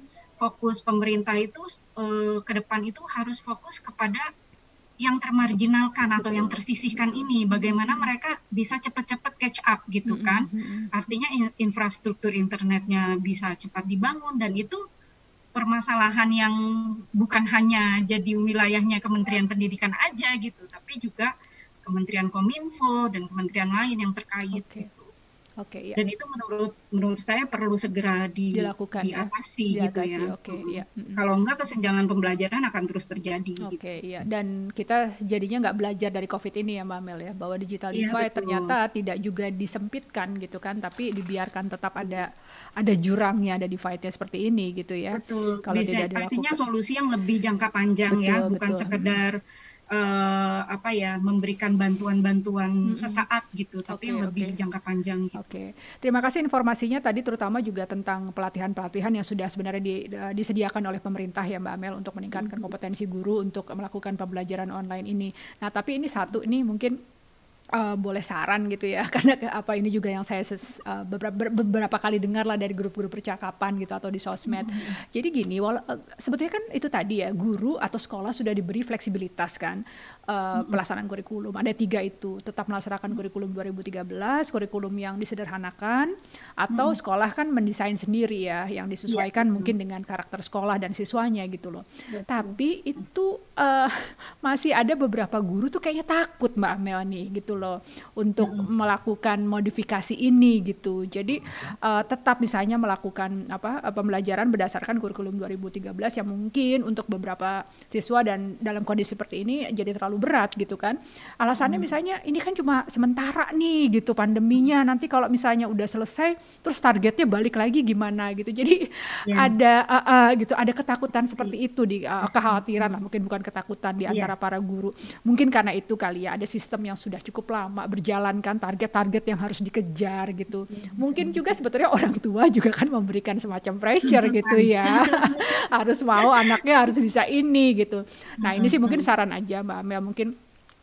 fokus pemerintah itu uh, ke depan itu harus fokus kepada yang termarginalkan atau yang tersisihkan ini bagaimana mereka bisa cepat-cepat catch up gitu kan artinya in, infrastruktur internetnya bisa cepat dibangun dan itu permasalahan yang bukan hanya jadi wilayahnya Kementerian Pendidikan aja gitu tapi juga Kementerian Kominfo dan kementerian lain yang terkait okay. gitu. Oke, okay, ya. Dan itu menurut menurut saya perlu segera di, dilakukan diatasi, ya. gitu ya. Oke, okay, ya. Kalau enggak kesenjangan pembelajaran akan terus terjadi. Oke, okay, gitu. ya. Dan kita jadinya nggak belajar dari COVID ini ya, Mbak Mel ya, bahwa digital ya, divide betul. ternyata tidak juga disempitkan gitu kan, tapi dibiarkan tetap ada ada jurangnya, ada divide-nya seperti ini gitu ya. Betul. Kalau Bisa, tidak dilakukan. Artinya solusi yang lebih jangka panjang ya, betul, ya, bukan betul. sekedar uh, apa ya memberikan bantuan-bantuan hmm. sesaat gitu, tapi okay, lebih okay. jangka panjang. Gitu. Oke, okay. terima kasih informasinya tadi terutama juga tentang pelatihan-pelatihan yang sudah sebenarnya di, uh, disediakan oleh pemerintah ya Mbak Amel untuk meningkatkan hmm. kompetensi guru untuk melakukan pembelajaran online ini. Nah tapi ini satu ini mungkin uh, boleh saran gitu ya karena apa ini juga yang saya ses, uh, beberapa, beberapa kali dengar lah dari grup-grup percakapan gitu atau di sosmed. Mm -hmm. Jadi gini, wala, uh, sebetulnya kan itu tadi ya guru atau sekolah sudah diberi fleksibilitas kan uh, mm -hmm. pelaksanaan kurikulum. Ada tiga itu tetap melaksanakan kurikulum 2013, kurikulum yang disederhanakan atau mm -hmm. sekolah kan mendesain sendiri ya yang disesuaikan yeah. mungkin dengan karakter sekolah dan siswanya gitu loh. Betul. Tapi itu uh, masih ada beberapa guru tuh kayaknya takut Mbak Mel nih gitu loh untuk hmm. melakukan modifikasi ini gitu. Jadi uh, tetap misalnya melakukan apa uh, pembelajaran berdasarkan kurikulum 2013 yang mungkin untuk beberapa siswa dan dalam kondisi seperti ini jadi terlalu berat gitu kan. Alasannya hmm. misalnya ini kan cuma sementara nih gitu pandeminya. Nanti kalau misalnya udah selesai terus targetnya balik lagi gimana gitu. Jadi yeah. ada uh, uh, gitu ada ketakutan seperti itu di uh, kekhawatiran lah mungkin bukan ketakutan di iya. antara yeah. para guru. Mungkin karena itu kali ya ada sistem yang sudah cukup lama berjalan kan target-target yang harus dikejar gitu. Mungkin juga sebetulnya orang tua juga kan memberikan semacam pressure gitu ya. harus mau anaknya harus bisa ini gitu. Nah, ini sih mungkin saran aja Mbak Amel mungkin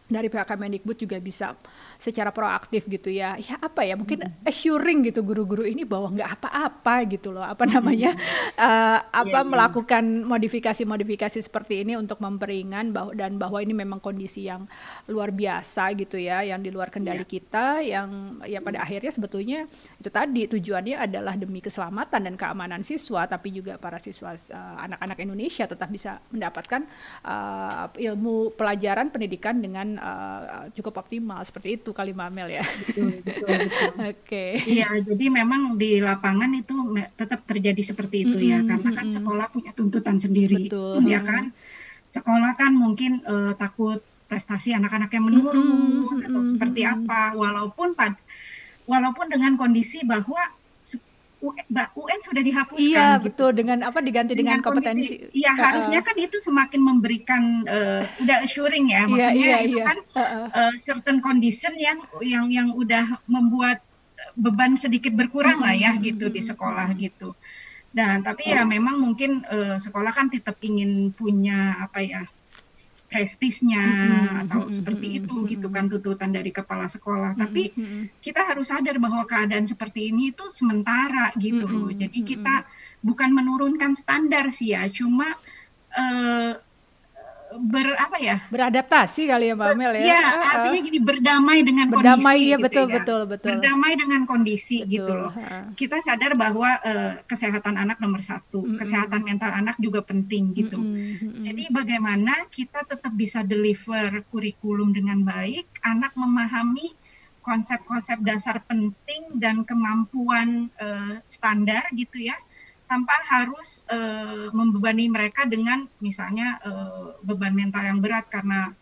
dari pihak Kemendikbud juga bisa secara proaktif gitu ya ya apa ya mungkin hmm. assuring gitu guru-guru ini bahwa nggak apa-apa gitu loh apa namanya hmm. uh, apa yeah, iya. melakukan modifikasi-modifikasi seperti ini untuk memperingan bahwa dan bahwa ini memang kondisi yang luar biasa gitu ya yang di luar kendali yeah. kita yang ya pada akhirnya sebetulnya itu tadi tujuannya adalah demi keselamatan dan keamanan siswa tapi juga para siswa uh, anak-anak Indonesia tetap bisa mendapatkan uh, ilmu pelajaran pendidikan dengan uh, cukup optimal seperti itu kali Mamel ya. Betul, betul, betul. Oke. Okay. Iya, jadi memang di lapangan itu tetap terjadi seperti itu mm -hmm, ya, karena kan sekolah punya tuntutan sendiri, betul. ya kan. Sekolah kan mungkin uh, takut prestasi anak-anaknya menurun mm -hmm, atau seperti apa, walaupun pad walaupun dengan kondisi bahwa UN sudah dihapuskan. Iya gitu. betul dengan apa diganti dengan, dengan kompetensi. Iya uh, harusnya kan itu semakin memberikan uh, udah assuring ya iya, maksudnya iya, iya, itu iya. kan uh, uh. certain condition yang yang yang udah membuat beban sedikit berkurang lah ya gitu di sekolah gitu. Dan tapi ya memang mungkin uh, sekolah kan tetap ingin punya apa ya prestisnya Mm-mm, atau mm-mm, seperti itu gitu kan tuntutan dari kepala sekolah. Tapi Mm-mm, mm-mm. kita harus sadar bahwa keadaan seperti ini itu sementara gitu loh. Mm-mm, Jadi kita bukan menurunkan standar sih ya, cuma eh, ber apa ya? Beradaptasi kali ya Mbak Amel ya. Ya, Ah, ah. artinya gini berdamai dengan Berdamai kondisi ya gitu betul ya. betul betul. Berdamai dengan kondisi gitu Betul, loh. ah. Kita sadar bahwa eh, kesehatan anak nomor satu, Mm-mm. kesehatan mental anak juga penting gitu. Mm-mm, mm-mm. Jadi bagaimana kita tetap bisa deliver kurikulum dengan baik, anak memahami konsep-konsep dasar penting dan kemampuan eh, standar gitu ya, tanpa harus eh, membebani mereka dengan misalnya eh, beban mental yang berat karena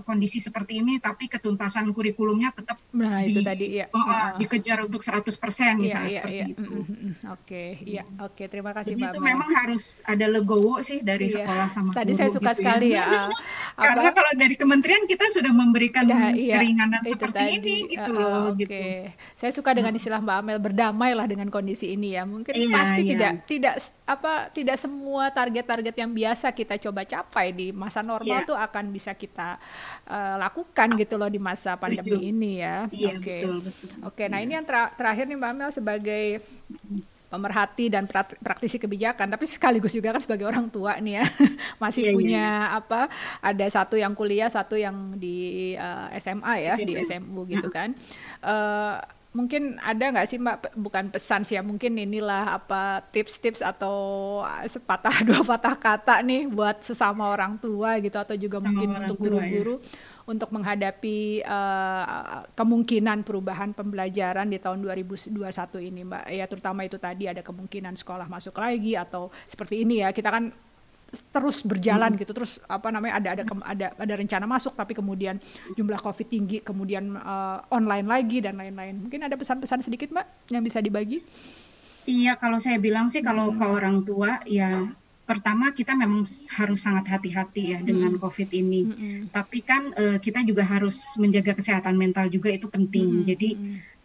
kondisi seperti ini, tapi ketuntasan kurikulumnya tetap Nah, itu di- tadi ya. oh, ah. dikejar untuk 100% Iya, misalnya iya, seperti iya. itu. Mm, mm, mm. Oke, iya. Oke, terima kasih Jadi Mbak itu Amel. memang harus ada legowo sih dari Iya. sekolah sama Tadi guru saya suka gitu sekali ya. ah, Karena apa kalau dari kementerian kita sudah memberikan Udah, iya, keringanan itu seperti tadi. ini gitu Ah, loh Oke, gitu. saya suka dengan istilah Mbak Amel berdamailah dengan kondisi ini ya. Mungkin Iya, pasti iya. tidak tidak apa tidak semua target-target yang biasa kita coba capai di masa normal Iya. tuh akan bisa kita eh, lakukan gitu loh di masa pandemi Setuju. ini ya. Iya Oke. betul betul. Oke, nah ini yang tera- terakhir nih Mbak Amel sebagai pemerhati dan praktisi kebijakan, tapi sekaligus juga kan sebagai orang tua nih ya, masih Iya, iya, punya apa? Ada satu yang kuliah, satu yang di eh, SMA ya, di SMA. SMU gitu kan. Eh, mungkin ada nggak sih Mbak, bukan pesan sih ya, mungkin inilah apa tips-tips atau eh, sepatah dua patah kata nih buat sesama orang tua gitu atau juga Sesama mungkin untuk ya. guru-guru untuk menghadapi eh, kemungkinan perubahan pembelajaran di tahun 2021 ini Mbak. Ya terutama itu tadi ada kemungkinan sekolah masuk lagi atau seperti ini ya. Kita kan terus berjalan gitu terus apa namanya ada ada ada ada rencana masuk tapi kemudian jumlah covid tinggi kemudian eh, online lagi dan lain-lain mungkin ada pesan-pesan sedikit mbak yang bisa dibagi Iya kalau saya bilang sih kalau Hmm. ke orang tua ya pertama kita memang harus sangat hati-hati ya dengan Hmm. COVID ini. Mm-mm. Tapi kan eh, kita juga harus menjaga kesehatan mental juga itu penting. Mm-mm. Jadi.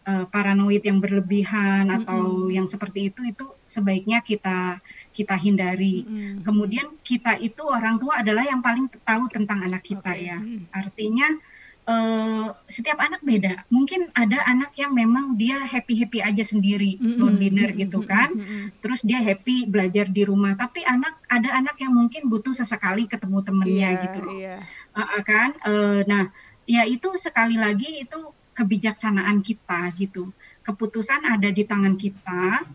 Eh, paranoid yang berlebihan atau Mm-mm. yang seperti itu itu sebaiknya kita kita hindari. Mm-mm. Kemudian kita itu orang tua adalah yang paling tahu tentang anak kita Oke. ya. Mm. Artinya eh, setiap anak beda. Mungkin ada anak yang memang dia happy happy aja sendiri, Mm-mm. lone dinner Mm-mm. gitu kan. Mm-mm. Terus dia happy belajar di rumah. Tapi anak ada anak yang mungkin butuh sesekali ketemu temennya Iya, gitu loh. iya. Uh, uh, kan Eh, nah ya itu sekali lagi itu kebijaksanaan kita gitu keputusan ada di tangan kita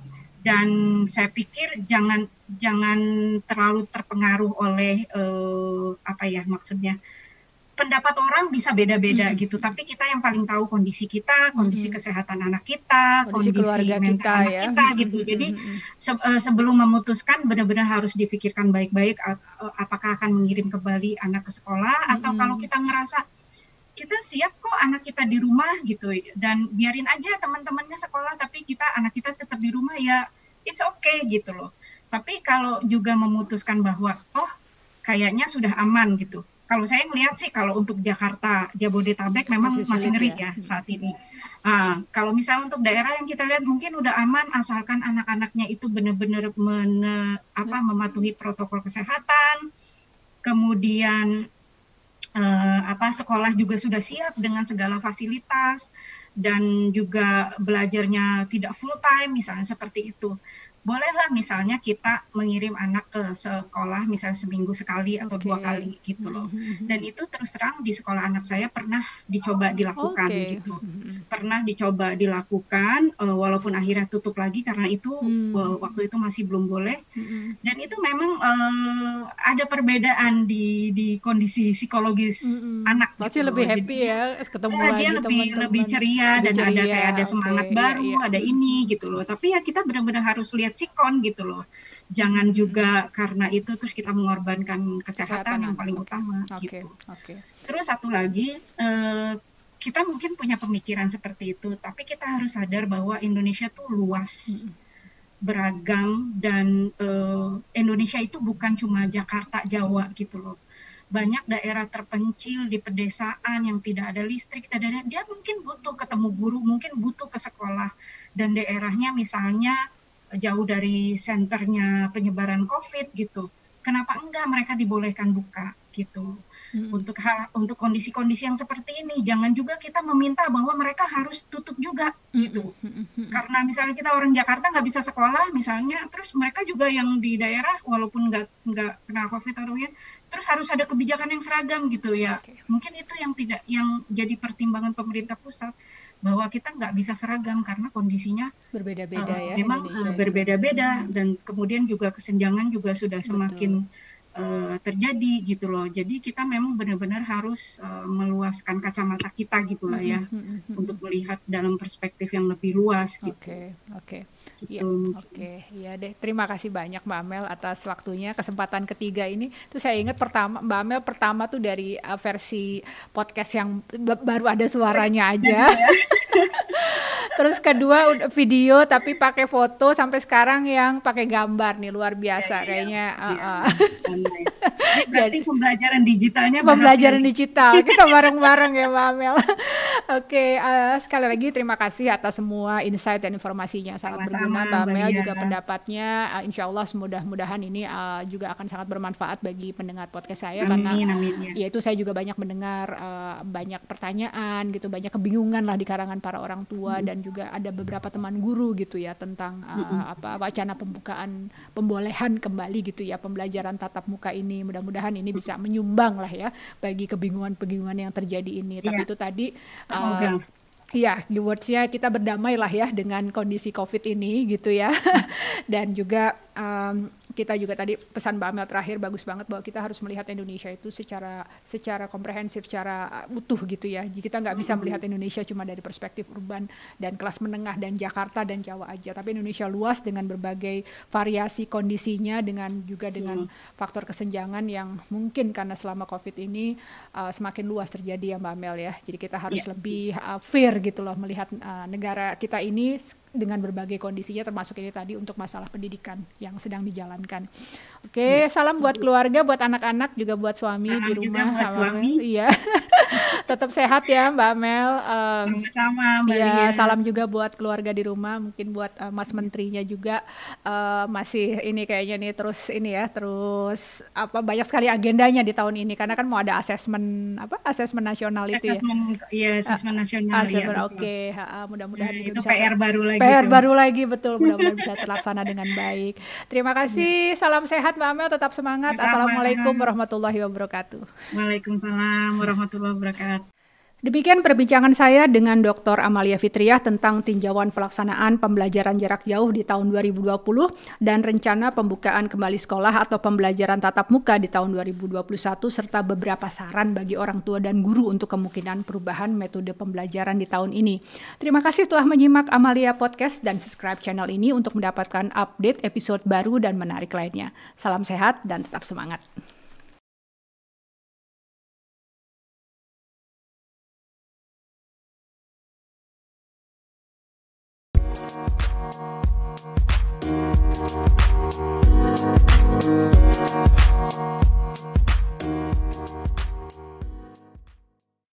dan saya pikir jangan jangan terlalu terpengaruh oleh eh, apa ya maksudnya pendapat orang bisa beda-beda Mm. gitu tapi kita yang paling tahu kondisi kita kondisi Mm. kesehatan anak kita kondisi keluarga mental kita anak ya kita gitu Mm-mm. jadi Mm-mm. se- eh, sebelum memutuskan benar-benar harus dipikirkan baik-baik eh, apakah akan mengirim kembali anak ke sekolah atau kalau kita ngerasa kita siap kok anak kita di rumah gitu. Dan biarin aja teman-temannya sekolah tapi kita anak kita tetap di rumah ya it's okay gitu loh. Tapi kalau juga memutuskan bahwa oh kayaknya sudah aman gitu. Kalau saya ngelihat sih kalau untuk Jakarta Jabodetabek memang Masih masih, ngeri ya. ya saat ini. Ah, kalau misalnya untuk daerah yang kita lihat mungkin udah aman asalkan anak-anaknya itu benar-benar mene- apa mematuhi protokol kesehatan, kemudian eh, apa sekolah juga sudah siap dengan segala fasilitas dan juga belajarnya tidak full time misalnya seperti itu. Bolehlah misalnya kita mengirim anak ke sekolah misalnya seminggu sekali atau Oke. dua kali gitu loh. Mm-mm. Dan itu terus terang di sekolah anak saya pernah dicoba dilakukan Oke. gitu pernah dicoba dilakukan eh, walaupun akhirnya tutup lagi karena itu Hmm. eh, waktu itu masih belum boleh dan itu memang eh, ada perbedaan di di kondisi psikologis Mm-mm. anak pasti gitu lebih loh. happy Jadi, ya ketemu ya, lagi dia lebih teman-teman. lebih ceria Lebih dan ada ceria, kayak ada semangat iya, baru iya. ada ini gitu loh tapi ya kita benar-benar harus lihat sikon gitu loh jangan juga karena itu terus kita mengorbankan kesehatan, Kesehatan yang paling utama Oke, gitu oke. Terus satu lagi, eh, kita mungkin punya pemikiran seperti itu, tapi kita harus sadar bahwa Indonesia tuh luas, beragam, dan eh, Indonesia itu bukan cuma Jakarta, Jawa gitu loh. Banyak daerah terpencil di pedesaan yang tidak ada listrik, tidak ada, dia mungkin butuh ketemu guru, mungkin butuh ke sekolah, dan daerahnya misalnya jauh dari senternya penyebaran COVID gitu. Kenapa enggak mereka dibolehkan buka? gitu. Hmm. Untuk untuk kondisi-kondisi yang seperti ini, jangan juga kita meminta bahwa mereka harus tutup juga gitu. Hmm. Karena misalnya kita orang Jakarta nggak bisa sekolah, misalnya, terus mereka juga yang di daerah walaupun nggak nggak kena COVID atau ya, terus harus ada kebijakan yang seragam gitu ya. Okay. Mungkin itu yang tidak yang jadi pertimbangan pemerintah pusat bahwa kita nggak bisa seragam karena kondisinya berbeda-beda uh, ya. Memang uh, berbeda-beda dan kemudian juga kesenjangan juga sudah semakin Betul uh, terjadi gitu loh. Jadi kita memang benar-benar harus uh, meluaskan kacamata kita gitulah ya mm -hmm. untuk melihat dalam perspektif yang lebih luas gitu. Oke, okay, oke. Okay. Gitu, ya, oke, okay. ya deh. Terima kasih banyak Mbak Amel atas waktunya kesempatan ketiga ini. Tuh saya ingat pertama Mbak Amel pertama tuh dari uh, versi podcast yang baru ada suaranya aja. Terus kedua video tapi pakai foto sampai sekarang yang pakai gambar nih luar biasa ya, ya, kayaknya. Ya. Uh, uh. Berarti pembelajaran digitalnya pembelajaran digital kita bareng-bareng ya Mbak Amel. Oke, okay, uh, sekali lagi terima kasih atas semua insight dan informasinya sangat berguna Mbak Amel juga pendapatnya. Uh, insya Allah semudah-mudahan ini uh, juga akan sangat bermanfaat bagi pendengar podcast saya amin, karena amin, ya. itu saya juga banyak mendengar uh, banyak pertanyaan gitu, banyak kebingungan lah di karangan para orang tua hmm. dan juga ada beberapa teman guru gitu ya tentang uh, hmm. apa wacana pembukaan pembolehan kembali gitu ya pembelajaran tatap muka ini. Mudah-mudahan ini bisa menyumbang lah ya bagi kebingungan-kebingungan yang terjadi ini. Tapi iya. itu tadi Semoga. Uh, Ya, keywordsnya kita berdamai lah ya dengan kondisi COVID ini gitu ya. Dan juga um, kita juga tadi pesan Mbak Amel terakhir bagus banget bahwa kita harus melihat Indonesia itu secara secara komprehensif, secara utuh gitu ya. Jadi kita nggak bisa melihat Indonesia cuma dari perspektif urban dan kelas menengah dan Jakarta dan Jawa aja, tapi Indonesia luas dengan berbagai variasi kondisinya dengan juga dengan faktor kesenjangan yang mungkin karena selama COVID ini uh, semakin luas terjadi ya Mbak Amel ya. Jadi kita harus yeah. lebih uh, fair gitu loh melihat uh, negara kita ini dengan berbagai kondisinya termasuk ini tadi untuk masalah pendidikan yang sedang dijalankan. Oke, ya. salam buat keluarga, buat anak-anak juga buat suami salam di rumah. Juga buat suami. Iya. Tetap sehat ya Mbak Mel. Um, Sama Mbak ya, salam juga buat keluarga di rumah, mungkin buat uh, Mas Menterinya juga uh, masih ini kayaknya nih terus ini ya, terus apa banyak sekali agendanya di tahun ini karena kan mau ada asesmen apa? Asesmen nasional itu ya. Iya, asesmen nasional ya. Oke, okay. mudah-mudahan ya, itu bisa PR baru lagi PR gitu. baru lagi betul mudah-mudahan bisa terlaksana dengan baik. Terima kasih. Salam sehat Mbak Amel, tetap semangat. Sama. Assalamualaikum warahmatullahi wabarakatuh. Waalaikumsalam warahmatullahi wabarakatuh. Demikian perbincangan saya dengan Dr. Amalia Fitriah tentang tinjauan pelaksanaan pembelajaran jarak jauh di tahun 2020 dan rencana pembukaan kembali sekolah atau pembelajaran tatap muka di tahun 2021 serta beberapa saran bagi orang tua dan guru untuk kemungkinan perubahan metode pembelajaran di tahun ini. Terima kasih telah menyimak Amalia Podcast dan subscribe channel ini untuk mendapatkan update episode baru dan menarik lainnya. Salam sehat dan tetap semangat.